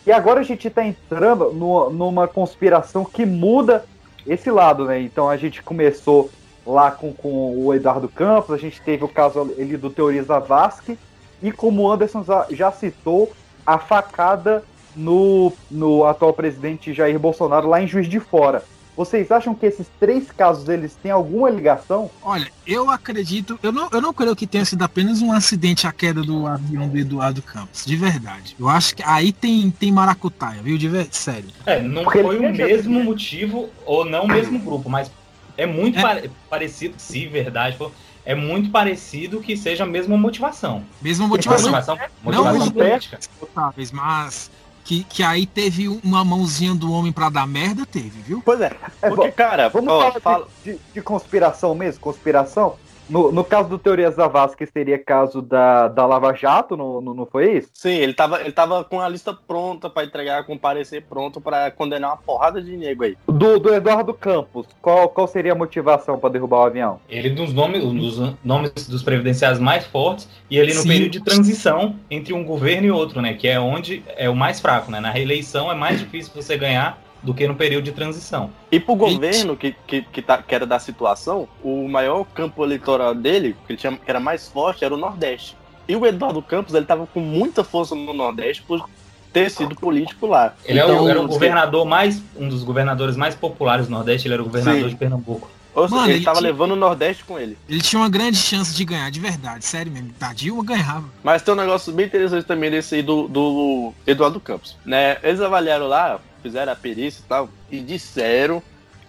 E agora a gente está entrando no- numa conspiração que muda esse lado, né? Então a gente começou lá com, com o Eduardo Campos, a gente teve o caso ali do Teoria Zavascki, e como o Anderson já citou, a facada no, no atual presidente Jair Bolsonaro lá em Juiz de Fora. Vocês acham que esses três casos eles têm alguma ligação? Olha, eu acredito, eu não, eu não creio que tenha sido apenas um acidente a queda do avião do Eduardo Campos, de verdade. Eu acho que aí tem, tem maracutaia, viu? De ver- sério. É, não Porque foi o mesmo motivo, ou não o mesmo grupo, mas é muito pare- parecido, se verdade for, é muito parecido que seja a mesma motivação. Mesma motivação. Motivação, não motivação os política. Talvez, mas que, que aí teve uma mãozinha do homem pra dar merda, teve, viu? Pois é. Porque, cara, vamos ó, falar fala- de, de- de conspiração mesmo? Conspiração? No, no caso do Teoria Zavascki, seria caso da, da Lava Jato, não, não, não foi isso? Sim, ele tava, ele tava com a lista pronta pra entregar, com o parecer pronto pra condenar uma porrada de nego aí. Do, do Eduardo Campos, qual, qual seria a motivação para derrubar o avião? Ele dos nomes, um dos nomes dos previdenciários mais fortes e ele no Sim. período de transição entre um governo e outro, né? Que é onde é o mais fraco, né? Na reeleição é mais difícil você ganhar do que no período de transição. E pro governo que, que, que, tá, que era da situação, o maior campo eleitoral dele, que, tinha, que era mais forte, era o Nordeste. E o Eduardo Campos, ele tava com muita força no Nordeste por ter sido político lá. Ele Então, o- era o governador mais, um dos governadores mais populares do Nordeste, ele era o governador Sim. de Pernambuco. Ou seja, Mano, ele ele tava tinha- levando o Nordeste com ele. Ele tinha uma grande chance de ganhar, de verdade, sério mesmo. Da Dilma ganhava. Mas tem um negócio bem interessante também desse aí do, do Eduardo Campos. Né? Eles avaliaram lá, fizeram a perícia e tal, e disseram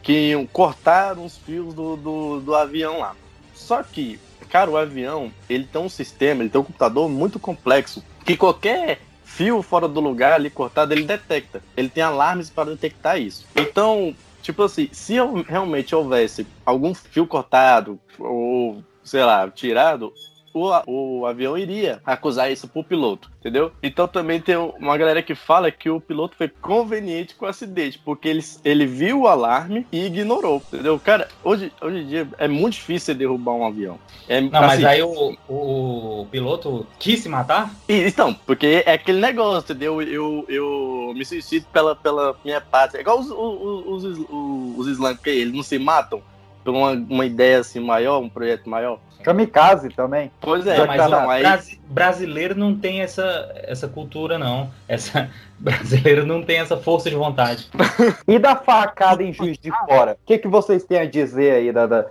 que iam cortar uns fios do, do, do avião lá. Só que, cara, o avião, ele tem um sistema, ele tem um computador muito complexo, que qualquer fio fora do lugar ali cortado, ele detecta. Ele tem alarmes para detectar isso. Então, tipo assim, se realmente houvesse algum fio cortado, ou, sei lá, tirado, o, o avião iria acusar isso pro piloto, entendeu? Então também tem uma galera que fala que o piloto foi conveniente com o acidente, porque ele, ele viu o alarme e ignorou, entendeu? Cara, hoje, hoje em dia é muito difícil você derrubar um avião. É, Não, mas assim, aí o, o piloto quis se matar? Então, porque é aquele negócio, entendeu? Eu, eu me suicido pela, pela minha pátria. É igual os, os, os, os, os eles não se matam por uma, uma ideia assim maior, um projeto maior. Kamikaze também. Pois é, Não, mas aí- brasi- brasileiro não tem essa, essa cultura, não. Essa, brasileiro não tem essa força de vontade. E da facada em Juiz de Fora? O que, que vocês têm a dizer aí da, da,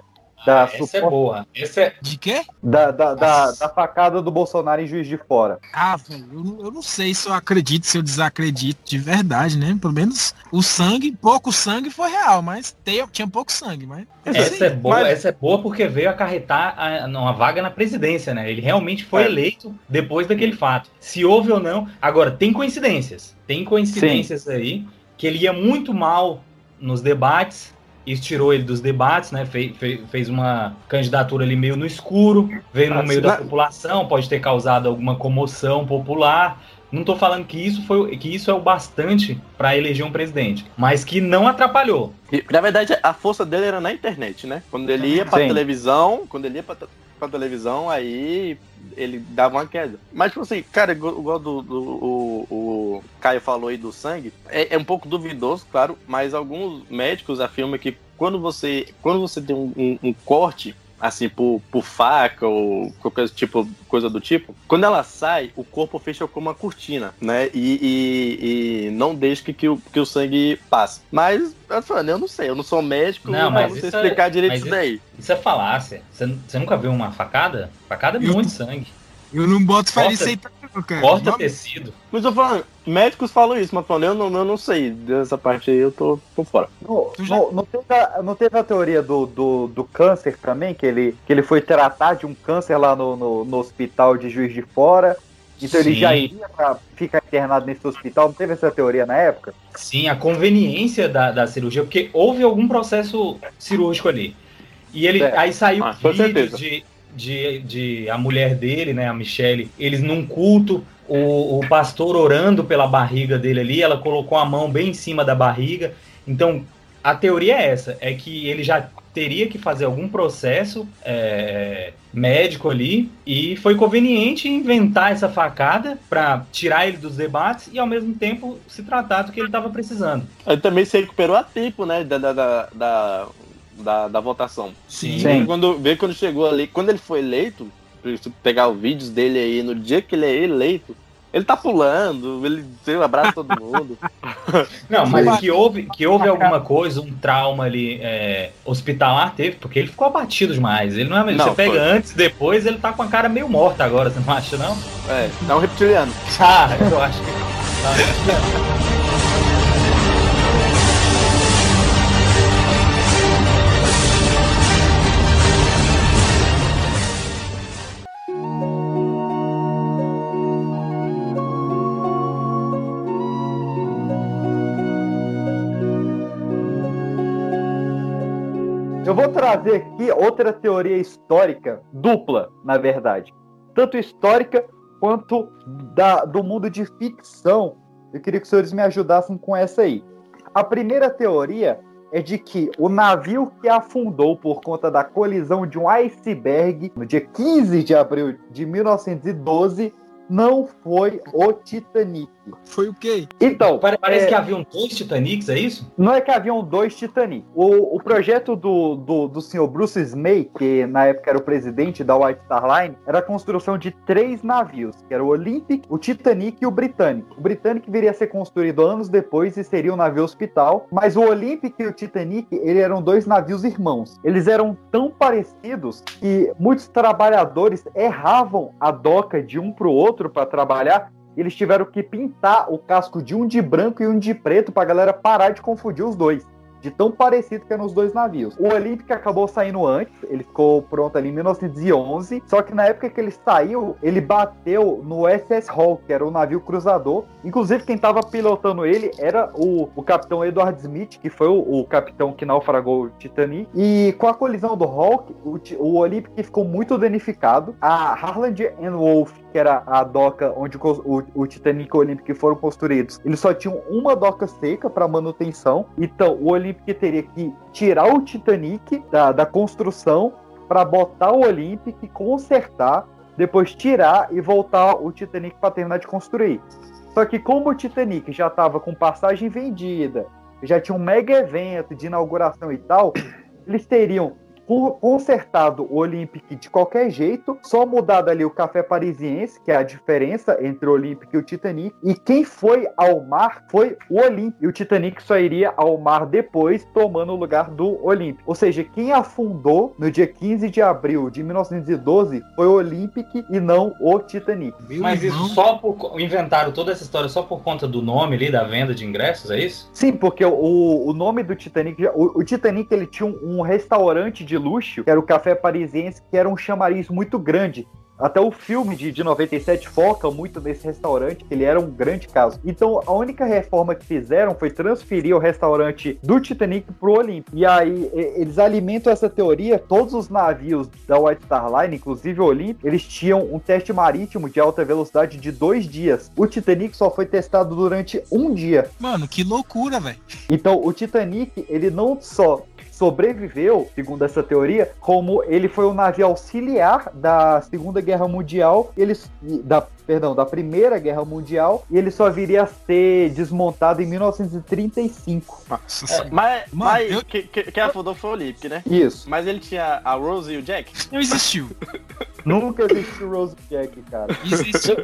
da Essa é suposta- boa. Essa é... De quê? Da, da, da, da facada do Bolsonaro em Juiz de Fora. Ah, velho, eu, não- eu não sei se eu acredito, se eu desacredito de verdade, né? Pelo menos o sangue, pouco sangue foi real, mas tem- tinha pouco sangue, mas. Essa é boa, Mas- essa é boa porque veio acarretar a- uma vaga na presidência, né? Ele realmente foi É. eleito depois daquele fato. Se houve ou não. Agora, tem coincidências. Tem coincidências aí que ele ia muito mal nos debates. Isso tirou ele dos debates, né? Fe- fe- fez uma candidatura ali meio no escuro, veio no Ah, meio da população, pode ter causado alguma comoção popular. Não tô falando que isso foi que isso é o bastante para eleger um presidente, mas que não atrapalhou. E, na verdade, a força dele era na internet, né? Quando ele ia pra Sim. televisão, quando ele ia pra, te- pra televisão, aí ele dava uma queda. Mas, tipo assim, cara, igual, do, do- o, o Caio falou aí do sangue, é, é um pouco duvidoso, claro, mas alguns médicos afirmam que quando você, quando você tem um, um- um corte assim, por, por faca ou qualquer tipo, coisa do tipo, quando ela sai, o corpo fecha como uma cortina, né? E, e, e não deixa que, que, o, que o sangue passe. Mas, eu falando, eu não sei, eu não sou médico, Não, mas não sei é- explicar direito mas isso daí. Isso é falácia. Você, você nunca viu uma facada? Facada é Eu- muito sangue. Eu não boto fé Corta- nisso aí, cara. Corta Não- tecido. Mas eu tô falando, médicos falam isso, mas falando, eu não, eu não sei dessa parte aí, eu tô por fora. Não, não, não teve a, não teve a teoria do, do, do câncer também, que ele, que ele foi tratar de um câncer lá no, no, no hospital de Juiz de Fora. Então ele Sim. já iria pra ficar internado nesse hospital. Não teve essa teoria na época? Sim, a conveniência da, da cirurgia, porque houve algum processo cirúrgico ali. E ele Certo. aí saiu Ah, certeza. de, de, de a mulher dele, né, a Michelle, eles num culto, o, o pastor orando pela barriga dele ali, ela colocou a mão bem em cima da barriga. Então, a teoria é essa, é que ele já teria que fazer algum processo é, médico ali e foi conveniente inventar essa facada para tirar ele dos debates e ao mesmo tempo se tratar do que ele estava precisando. Ele também se recuperou a tempo, né, da, da, da, da, da, votação. Sim. Sim. Quando, vê quando chegou ali, quando ele foi eleito, se pegar os vídeos dele aí, no dia que ele é eleito, ele tá pulando, ele sei, abraça todo mundo. Não, mas que houve, que houve alguma coisa, um trauma ali é, hospitalar teve, porque ele ficou abatido demais. Ele não é mesmo. Não, Você pega foi. antes, depois, ele tá com a cara meio morta agora, você não acha, não? É, é um reptiliano. Ah, eu acho que. tá. Eu vou trazer aqui outra teoria histórica, dupla, na verdade. Tanto histórica quanto da, do mundo de ficção. Eu queria que os senhores me ajudassem com essa aí. A primeira teoria é de que o navio que afundou por conta da colisão de um iceberg no dia 15 de abril de 1912 não foi o Titanic. Foi o quê? Então, Pare- Parece é, que haviam dois Titanics, é isso? não é que haviam dois Titanic. O, o projeto do, do, do senhor Bruce Smay, que na época era o presidente da White Star Line, era a construção de três navios, que era o Olympic, o Titanic e o Britannic. O Britannic viria a ser construído anos depois e seria um navio hospital, mas o Olympic e o Titanic, eles eram dois navios irmãos. Eles eram tão parecidos que muitos trabalhadores erravam a doca de um para o outro para trabalhar eles tiveram que pintar o casco de um de branco e um de preto pra galera parar de confundir os dois. De tão parecido que eram os dois navios. O Olympic acabou saindo antes, ele ficou pronto ali em 1911. Só que na época que ele saiu, ele bateu no SS Hall, que era o navio cruzador. Inclusive, quem tava pilotando ele era o, o capitão Edward Smith, que foi o, o capitão que naufragou o Titanic. E com a colisão do Hawk, o, o Olympic ficou muito danificado. A Harland and Wolff, que era a doca onde o, o, Titanic e o Olympic foram construídos, eles só tinham uma doca seca para manutenção. Então, o Olympic teria que tirar o Titanic da, da construção para botar o Olympic, consertar, depois tirar e voltar o Titanic para terminar de construir. Só que como o Titanic já estava com passagem vendida, já tinha um mega evento de inauguração e tal, eles teriam consertado o Olympic de qualquer jeito, só mudado ali o café parisiense, que é a diferença entre o Olympic e o Titanic, e quem foi ao mar foi o Olympic, e o Titanic só iria ao mar depois, tomando o lugar do Olympic. Ou seja, quem afundou no dia 15 de abril de 1912 foi o Olympic e não o Titanic. Meu Mas irmão, isso só por. Inventaram toda essa história só por conta do nome ali, da venda de ingressos, é isso? Sim, porque o, o nome do Titanic, já- o, o Titanic ele tinha um, um restaurante de luxo, que era o Café Parisiense, que era um chamariz muito grande. Até o filme de, de 97 foca muito nesse restaurante, que ele era um grande caso. Então, a única reforma que fizeram foi transferir o restaurante do Titanic pro Olímpico. E aí, eles alimentam essa teoria. Todos os navios da White Star Line, inclusive o Olímpico, eles tinham um teste marítimo de alta velocidade de dois dias. O Titanic só foi testado durante um dia. mano, que loucura, velho. Então, o Titanic, ele não só sobreviveu, segundo essa teoria, como ele foi um navio auxiliar da Segunda Guerra Mundial, ele, da, perdão, da Primeira Guerra Mundial, e ele só viria a ser desmontado em 1935. É, mas mas que, que, quem afundou foi o Olympic, né? Isso. Mas ele tinha a Rose e o Jack? Não existiu. Nunca existiu Rose e Jack, cara. Existiu.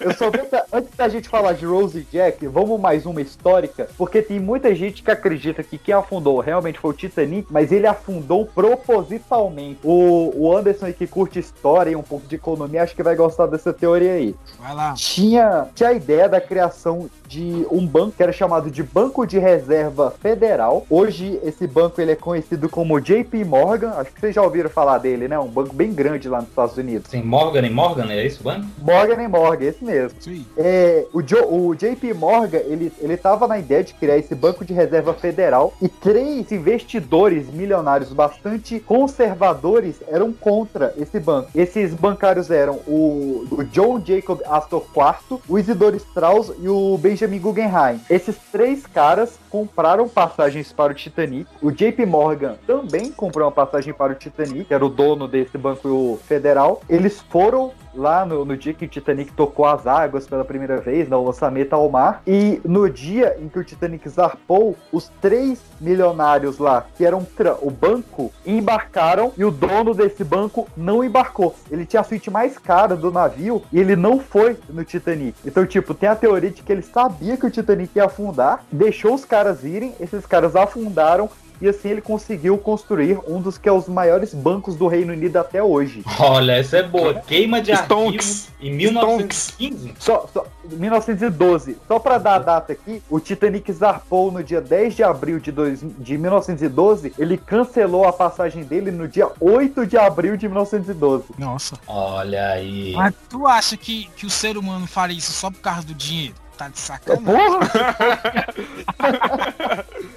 Eu só vou, antes da gente falar de Rose e Jack, vamos mais uma histórica, porque tem muita gente que acredita que quem afundou realmente foi o Titanic, mas ele afundou propositalmente. O, o Anderson aí que curte história e um pouco de economia, acho que vai gostar dessa teoria aí. Vai lá. Tinha, tinha a ideia da criação de um banco que era chamado de Banco de Reserva Federal. Hoje esse banco ele é conhecido como JP Morgan. Acho que vocês já ouviram falar dele, né? Um banco bem grande lá nos Estados Unidos. Sim, Morgan e Morgan, é isso o banco? Morgan e Morgan, esse mesmo. Sim. É, o, Jo- o JP Morgan, ele, ele tava na ideia de criar esse banco de reserva federal e três investidores milionários bastante conservadores eram contra esse banco. Esses bancários eram o, o John Jacob Astor IV, o Isidore Strauss e o Benjamin Guggenheim. Esses três caras compraram passagens para o Titanic. O JP Morgan também comprou uma passagem para o Titanic, que era o dono desse banco federal. Eles foram lá no, no dia que o Titanic tocou as águas pela primeira vez, no lançamento ao mar. E no dia em que o Titanic zarpou, os três milionários lá, que eram o banco, embarcaram e o dono desse banco não embarcou. Ele tinha a suíte mais cara do navio e ele não foi no Titanic. Então, tipo, tem a teoria de que ele sabia que o Titanic ia afundar, deixou os caras irem, esses caras afundaram. E assim ele conseguiu construir um dos que é os maiores bancos do Reino Unido até hoje. Olha, essa é boa. Queima de Stonks. arquivo em 1915. Só, só 1912. Só pra dar a data aqui, o Titanic zarpou no dia 10 de abril de, dois, de 1912. Ele cancelou a passagem dele no dia 8 de abril de 1912. Nossa. Olha aí. Mas tu acha que, que o ser humano faria isso só por causa do dinheiro? Tá de sacanagem.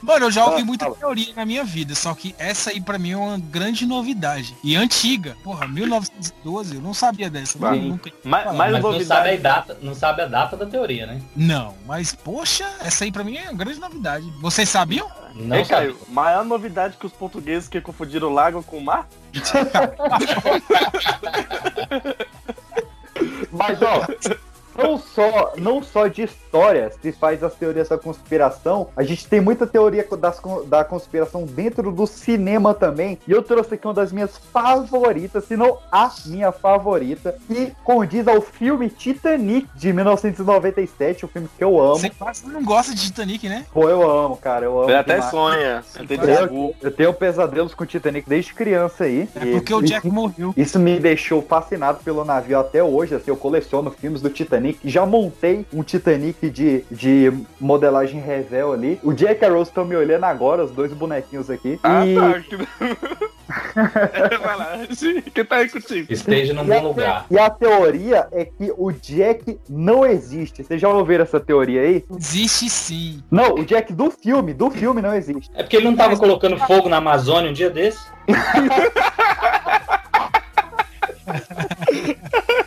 Mano, eu já ouvi muita teoria na minha vida, só que essa aí pra mim é uma grande novidade. E antiga. Porra, 1912, eu não sabia dessa. Sim. Nunca... Mas, Mas mas não sabe, a data, não sabe a data da teoria, né? Não, mas poxa, essa aí pra mim é uma grande novidade. Vocês sabiam? Não Ei. Caio, maior novidade que os portugueses que confundiram o lago com o mar? Mas ó, não só, não só de história se faz as teorias da conspiração, a gente tem muita teoria das, da conspiração dentro do cinema também. E eu trouxe aqui uma das minhas favoritas, se não a minha favorita, que condiz ao filme Titanic de 1997, o filme que eu amo. Você quase não gosta de Titanic, né? Pô, eu amo, cara, eu amo. Ele até demais. sonha. Eu, eu tenho pesadelos com o Titanic desde criança aí. É E- porque o e- Jack morreu. isso me deixou fascinado pelo navio até hoje. Assim, eu coleciono filmes do Titanic. Já montei um Titanic de, de modelagem revel ali. O Jack e a Rose estão me olhando agora, os dois bonequinhos aqui. Ah, e... tá. Vai lá. Quem tá aí contigo? Esteja no a, bom lugar. e a teoria é que o Jack não existe. Vocês já ouviram essa teoria aí? Existe sim. Não, o Jack do filme, do filme não existe. É porque ele não tava colocando fogo na Amazônia um dia desse?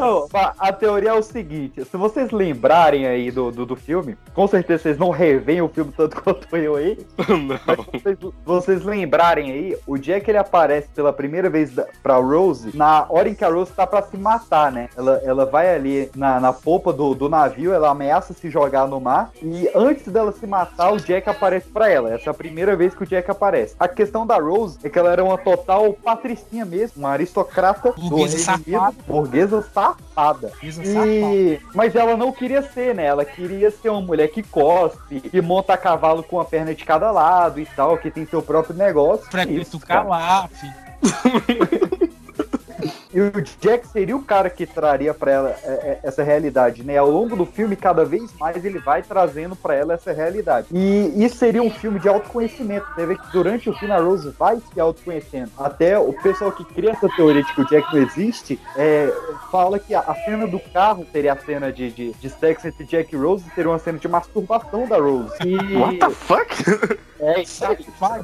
Não, a, a teoria é o seguinte: se vocês lembrarem aí do, do, do filme, com certeza vocês não reveem o filme tanto quanto eu aí. Mas se vocês, vocês lembrarem aí, o Jack ele aparece pela primeira vez da, pra Rose na hora em que a Rose tá pra se matar, né? Ela, ela vai ali na, na popa do, do navio, ela ameaça se jogar no mar. E antes dela se matar, o Jack aparece pra ela. Essa é a primeira vez que o Jack aparece. A questão da Rose é que ela era uma total patricinha mesmo, uma aristocrata do Burguesa Reino Unido, safada. Safada. Safada. E... Mas ela não queria ser, né? Ela queria ser uma mulher que cospe, que monta a cavalo com uma perna de cada lado e tal, que tem seu próprio negócio. Frequenta Isso, o. Calaf. E o Jack seria o cara que traria pra ela é, é, essa realidade, né? Ao longo do filme, cada vez mais ele vai trazendo pra ela essa realidade. E isso seria um filme de autoconhecimento. Você vê que durante o filme a Rose vai se autoconhecendo. Até o pessoal que cria essa teoria de que o Jack não existe é, fala que a, a cena do carro seria a cena de, de, de sexo entre Jack e Rose, seria uma cena de masturbação da Rose. E... What the fuck? É, vai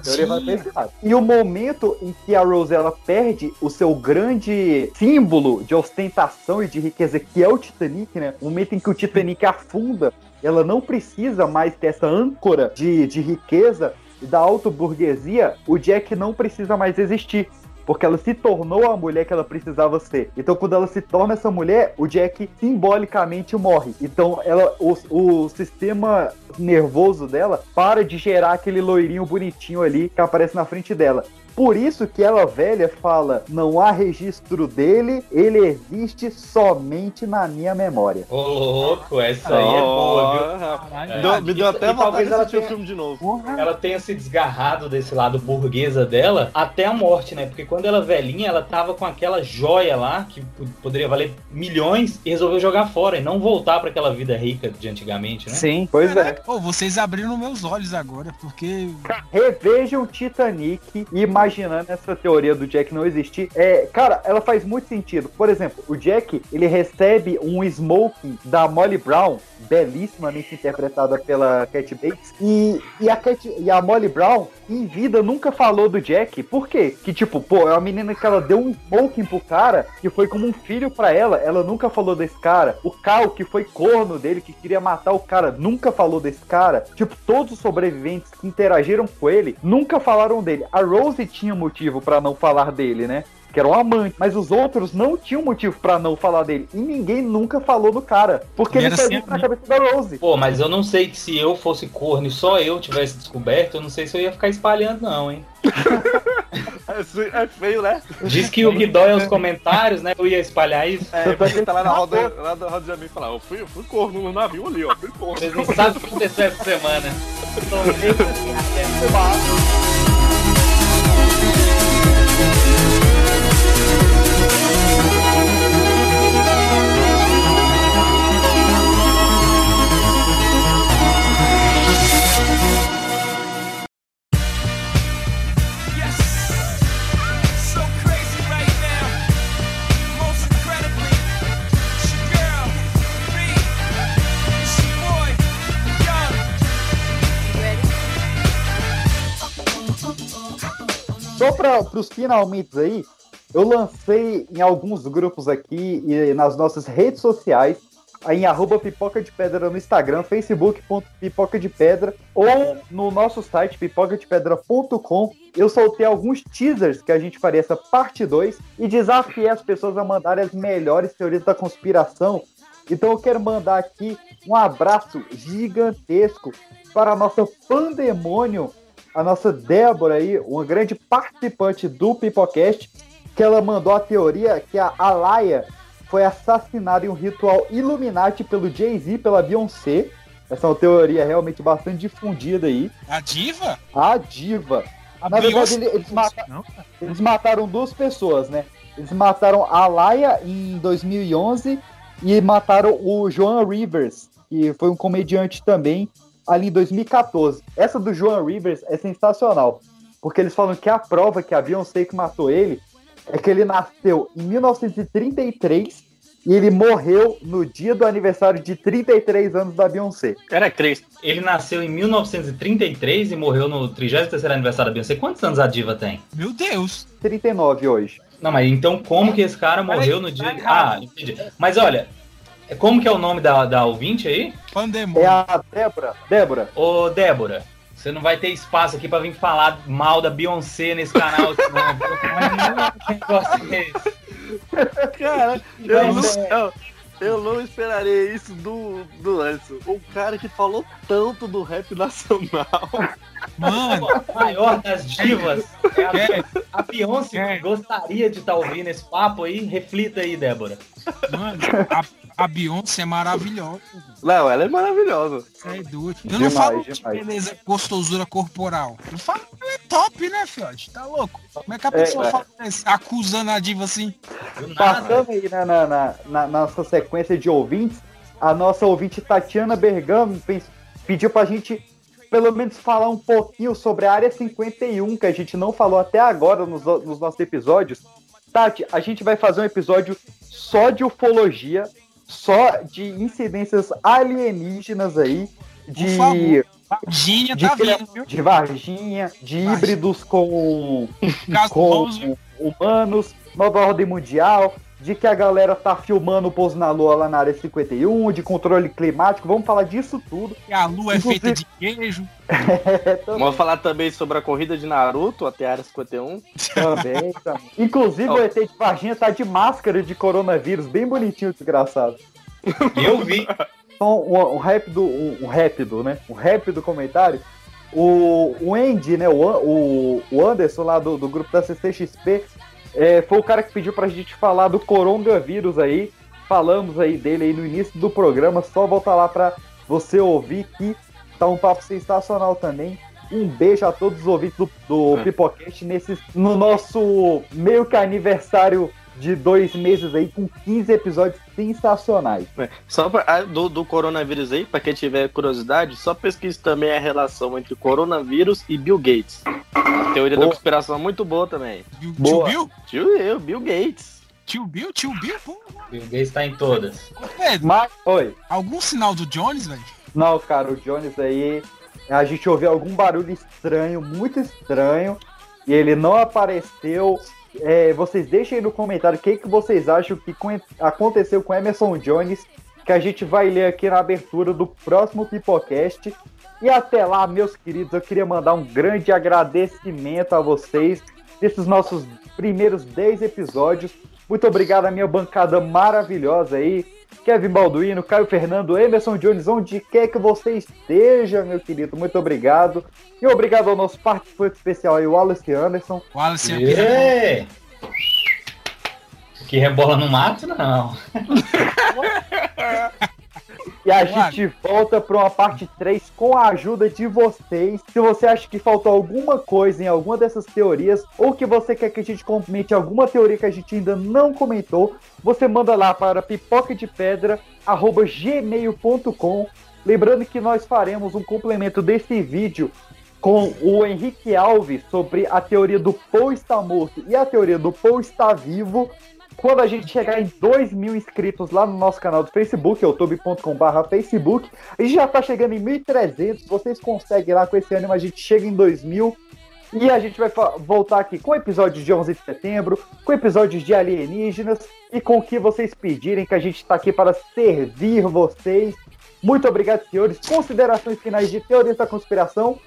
lado. E o momento em que a Rose ela perde o seu grande símbolo de ostentação e de riqueza, que é o Titanic, né? O momento em que o Titanic afunda, ela não precisa mais ter essa âncora de, de riqueza e da autoburguesia, o Jack não precisa mais existir. Porque ela se tornou a mulher que ela precisava ser. Então, quando ela se torna essa mulher, o Jack simbolicamente morre. Então, ela, o, o sistema nervoso dela para de gerar aquele loirinho bonitinho ali que aparece na frente dela. Por isso que ela velha fala: não há registro dele, ele existe somente na minha memória. Ô, louco, essa aí é boa, viu? Me deu- me deu até E vontade talvez de ela assistir o tenha- filme de novo. Ela tenha se desgarrado desse lado burguesa dela até a morte, né? Porque quando ela velhinha, ela tava com aquela joia lá, que poderia valer milhões, e resolveu jogar fora e não voltar pra aquela vida rica de antigamente, né? Sim, pois é. Pô, vocês abriram meus olhos agora, porque. Revejam Titanic imaginando essa teoria do Jack não existir. É, cara, ela faz muito sentido. Por exemplo, o Jack, ele recebe um smoking da Molly Brown, belíssimamente interpretada pela Cat Bates, e, e, a, Cat, e a Molly Brown, em vida, nunca falou do Jack. Por quê? Que, tipo, pô, é uma menina que ela deu um smoking pro cara, que foi como um filho pra ela, ela nunca falou desse cara. O Cal, que foi corno dele, que queria matar o cara, nunca falou desse cara. Tipo, todos os sobreviventes que interagiram com ele nunca falaram dele. A Rose tinha motivo pra não falar dele, né? Que era um amante, mas os outros não tinham motivo pra não falar dele. E ninguém nunca falou do cara. Porque E ele sempre- isso na cabeça da Rose. Pô, mas eu não sei que se eu fosse corno e só eu tivesse descoberto, eu não sei se eu ia ficar espalhando, não, hein? É feio, né? Diz que o que dói é os comentários, né? Eu ia espalhar isso. É, porque tá lá na roda, lá na roda de amigo e falar, eu fui, eu fui corno no navio ali, ó. Fui corno. Vocês não sabem o que aconteceu essa semana. So Para os finalmente aí, eu lancei em alguns grupos aqui e nas nossas redes sociais, em arroba pipoca de pedra no Instagram, facebook.pipoca de pedra ou no nosso site pipocadepedra.com. Eu soltei alguns teasers que a gente faria essa parte 2 e desafiei as pessoas a mandarem as melhores teorias da conspiração. Então eu quero mandar aqui um abraço gigantesco para a nossa pandemônio a nossa Débora aí, uma grande participante do Pipocast, que ela mandou a teoria que a Alaya foi assassinada em um ritual Illuminati pelo Jay-Z, pela Beyoncé. Essa é uma teoria realmente bastante difundida aí. A diva? A diva. A Na verdade, Beyoncé- ele- eles, mata- eles mataram duas pessoas, né? Eles mataram a Alaya em 2011 e mataram o Joan Rivers, que foi um comediante também, ali em 2014. Essa do Joan Rivers é sensacional, porque eles falam que a prova que a Beyoncé que matou ele é que ele nasceu em 1933 e ele morreu no dia do aniversário de 33 anos da Beyoncé. Era Cristo. Ele nasceu em 1933 e morreu no 33º aniversário da Beyoncé. Quantos anos a diva tem? Meu Deus. 39 hoje. Não, mas então como que esse cara morreu no dia... Ah, entendi. Mas olha, como que é o nome da, da ouvinte aí? É a Débora. Débora. Ô, Débora, você não vai ter espaço aqui pra vir falar mal da Beyoncé nesse canal, é? Cara, eu não, eu, eu não esperaria isso do, do Anderson. Um cara que falou tanto do rap nacional. Mano, a maior das divas. É a, a Beyoncé gostaria de estar ouvindo esse papo aí. Reflita aí, Débora. Mano, a, a Beyoncé é maravilhosa. Não, ela é maravilhosa. É doido. Eu Demais, não falo de beleza, gostosura corporal. Eu falo que ela é top, né, fiote? Tá louco? Como é que a É, pessoa é. fala isso, acusando a diva assim? Passando aí na, na, na- na nossa sequência de ouvintes, a nossa ouvinte Tatiana Bergamo pediu pra gente pelo menos falar um pouquinho sobre a área 51, que a gente não falou até agora nos, nos nossos episódios. Tati, a gente vai fazer um episódio só de ufologia, só de incidências alienígenas aí, de. Varginha de, tá vindo, de Varginha, de híbridos com, com humanos, nova ordem mundial, de que a galera tá filmando o pouso na lua lá na área 51, de controle climático, vamos falar disso tudo. Que a lua é Inclusive- feita de queijo. É, Vamos falar também sobre a corrida de Naruto até a área 51. também, também. Inclusive o ET de Varginha tá de máscara de coronavírus, bem bonitinho, desgraçado. Eu vi. Então, um, um rápido, um, um rápido, né? Um rápido comentário. O, o Andy, né? O, o, o Anderson lá do, do grupo da CCXP é, foi o cara que pediu pra gente falar do coronavírus aí. Falamos aí dele aí no início do programa. Só voltar lá pra você ouvir que tá um papo sensacional também. Um beijo a todos os ouvintes do, do Pipocast nesse, no nosso meio que aniversário de dois meses aí, com 15 episódios sensacionais. É, Só pra, ah, do, do coronavírus aí, pra quem tiver curiosidade, só pesquise também a relação entre coronavírus e Bill Gates. A teoria da Boa. conspiração é muito boa também. Tio Boa. Bill? Tio eu, Bill Gates. Tio Bill? Tio Bill? Pô. Bill Gates tá em todas. Ô, Pedro, Mas, oi. algum sinal do Jones, velho? Não, cara, o Jones aí, a gente ouviu algum barulho estranho, muito estranho, e ele não apareceu. É, vocês deixem aí no comentário o que, que vocês acham que co- aconteceu com Emerson Jones, que a gente vai ler aqui na abertura do próximo Pipocast. E até lá, meus queridos, eu queria mandar um grande agradecimento a vocês desses nossos primeiros 10 episódios. Muito obrigado à minha bancada maravilhosa aí. Kevin Balduino, Caio Fernando, Emerson Jones, onde quer que você esteja, meu querido, muito obrigado. E obrigado ao nosso participante especial aí, o Wallace Anderson. Wallace Ê! Que rebola no mato, não. E a Claro. gente volta para uma parte 3 com a ajuda de vocês. Se você acha que faltou alguma coisa em alguma dessas teorias, ou que você quer que a gente comente alguma teoria que a gente ainda não comentou, você manda lá para pipocadepedra.gmail.com. Lembrando que nós faremos um complemento desse vídeo com o Henrique Alves sobre a teoria do Paul está morto e a teoria do Paul está vivo. Quando a gente chegar em 2 mil inscritos lá no nosso canal do Facebook, youtube.com.br Facebook, a gente já tá chegando em 1.300. Vocês conseguem lá com esse ânimo, a gente chega em 2 mil. E a gente vai voltar aqui com episódios de 11 de setembro, com episódios de alienígenas e com o que vocês pedirem, que a gente tá aqui para servir vocês. Muito obrigado, senhores. Considerações finais de teorias da conspiração.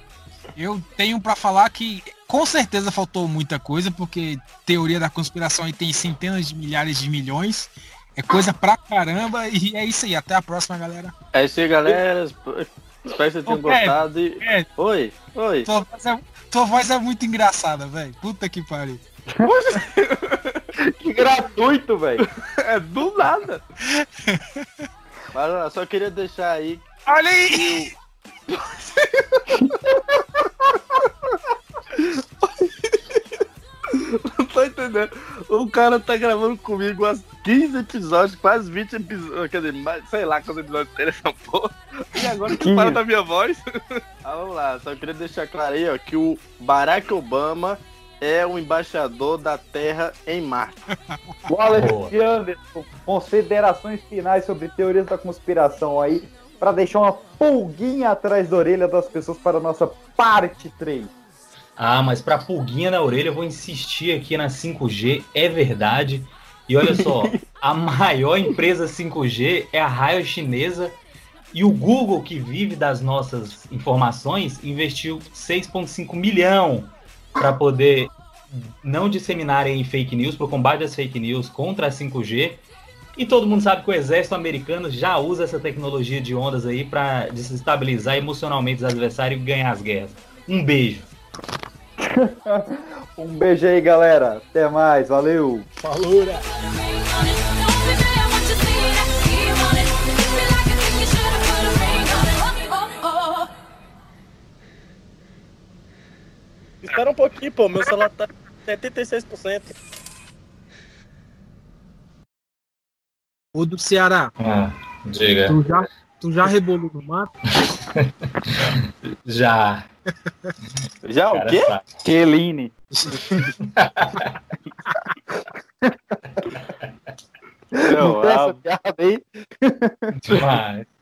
Eu tenho pra falar que com certeza faltou muita coisa, porque teoria da conspiração aí tem centenas de milhares de milhões. É coisa pra caramba e é isso aí. Até a próxima, galera. É isso aí, galera. Espero que vocês tenham gostado. E... Kevin. Oi, oi. Tua voz é, tua voz é muito engraçada, velho. Puta que pariu. Que gratuito, velho. É do nada. Mas só queria deixar aí. Olha aí! Não tô entendendo. O cara tá gravando comigo há 15 episódios, quase 20 episódios. Quer dizer, mais, sei lá quantos episódios tem essa porra. E agora que 15. para da minha voz. ah, vamos lá, só queria deixar claro aí, ó, que o Barack Obama é o embaixador da Terra em Marte. Wallace. Anderson, considerações finais sobre teorias da conspiração aí, para deixar uma pulguinha atrás da orelha das pessoas para a nossa parte 3. Ah, mas pra pulguinha na orelha eu vou insistir aqui na 5G, é verdade. E olha só, a maior empresa 5G é a raio chinesa e o Google, que vive das nossas informações, investiu 6,5 milhão para poder não disseminarem fake news, para o combate às fake news contra a 5G. E todo mundo sabe que o exército americano já usa essa tecnologia de ondas aí para desestabilizar emocionalmente os adversários e ganhar as guerras. Um beijo. Um beijo aí, galera. Até mais. Valeu. Falou! Espera um pouquinho, pô. Meu celular tá 76%. Ô do Ceará, Ah, diga. tu já, tu já rebolou no mato? Já. Já o Cara, quê? sabe. Keline. Não, Não tem ah, essa piada aí? Demais.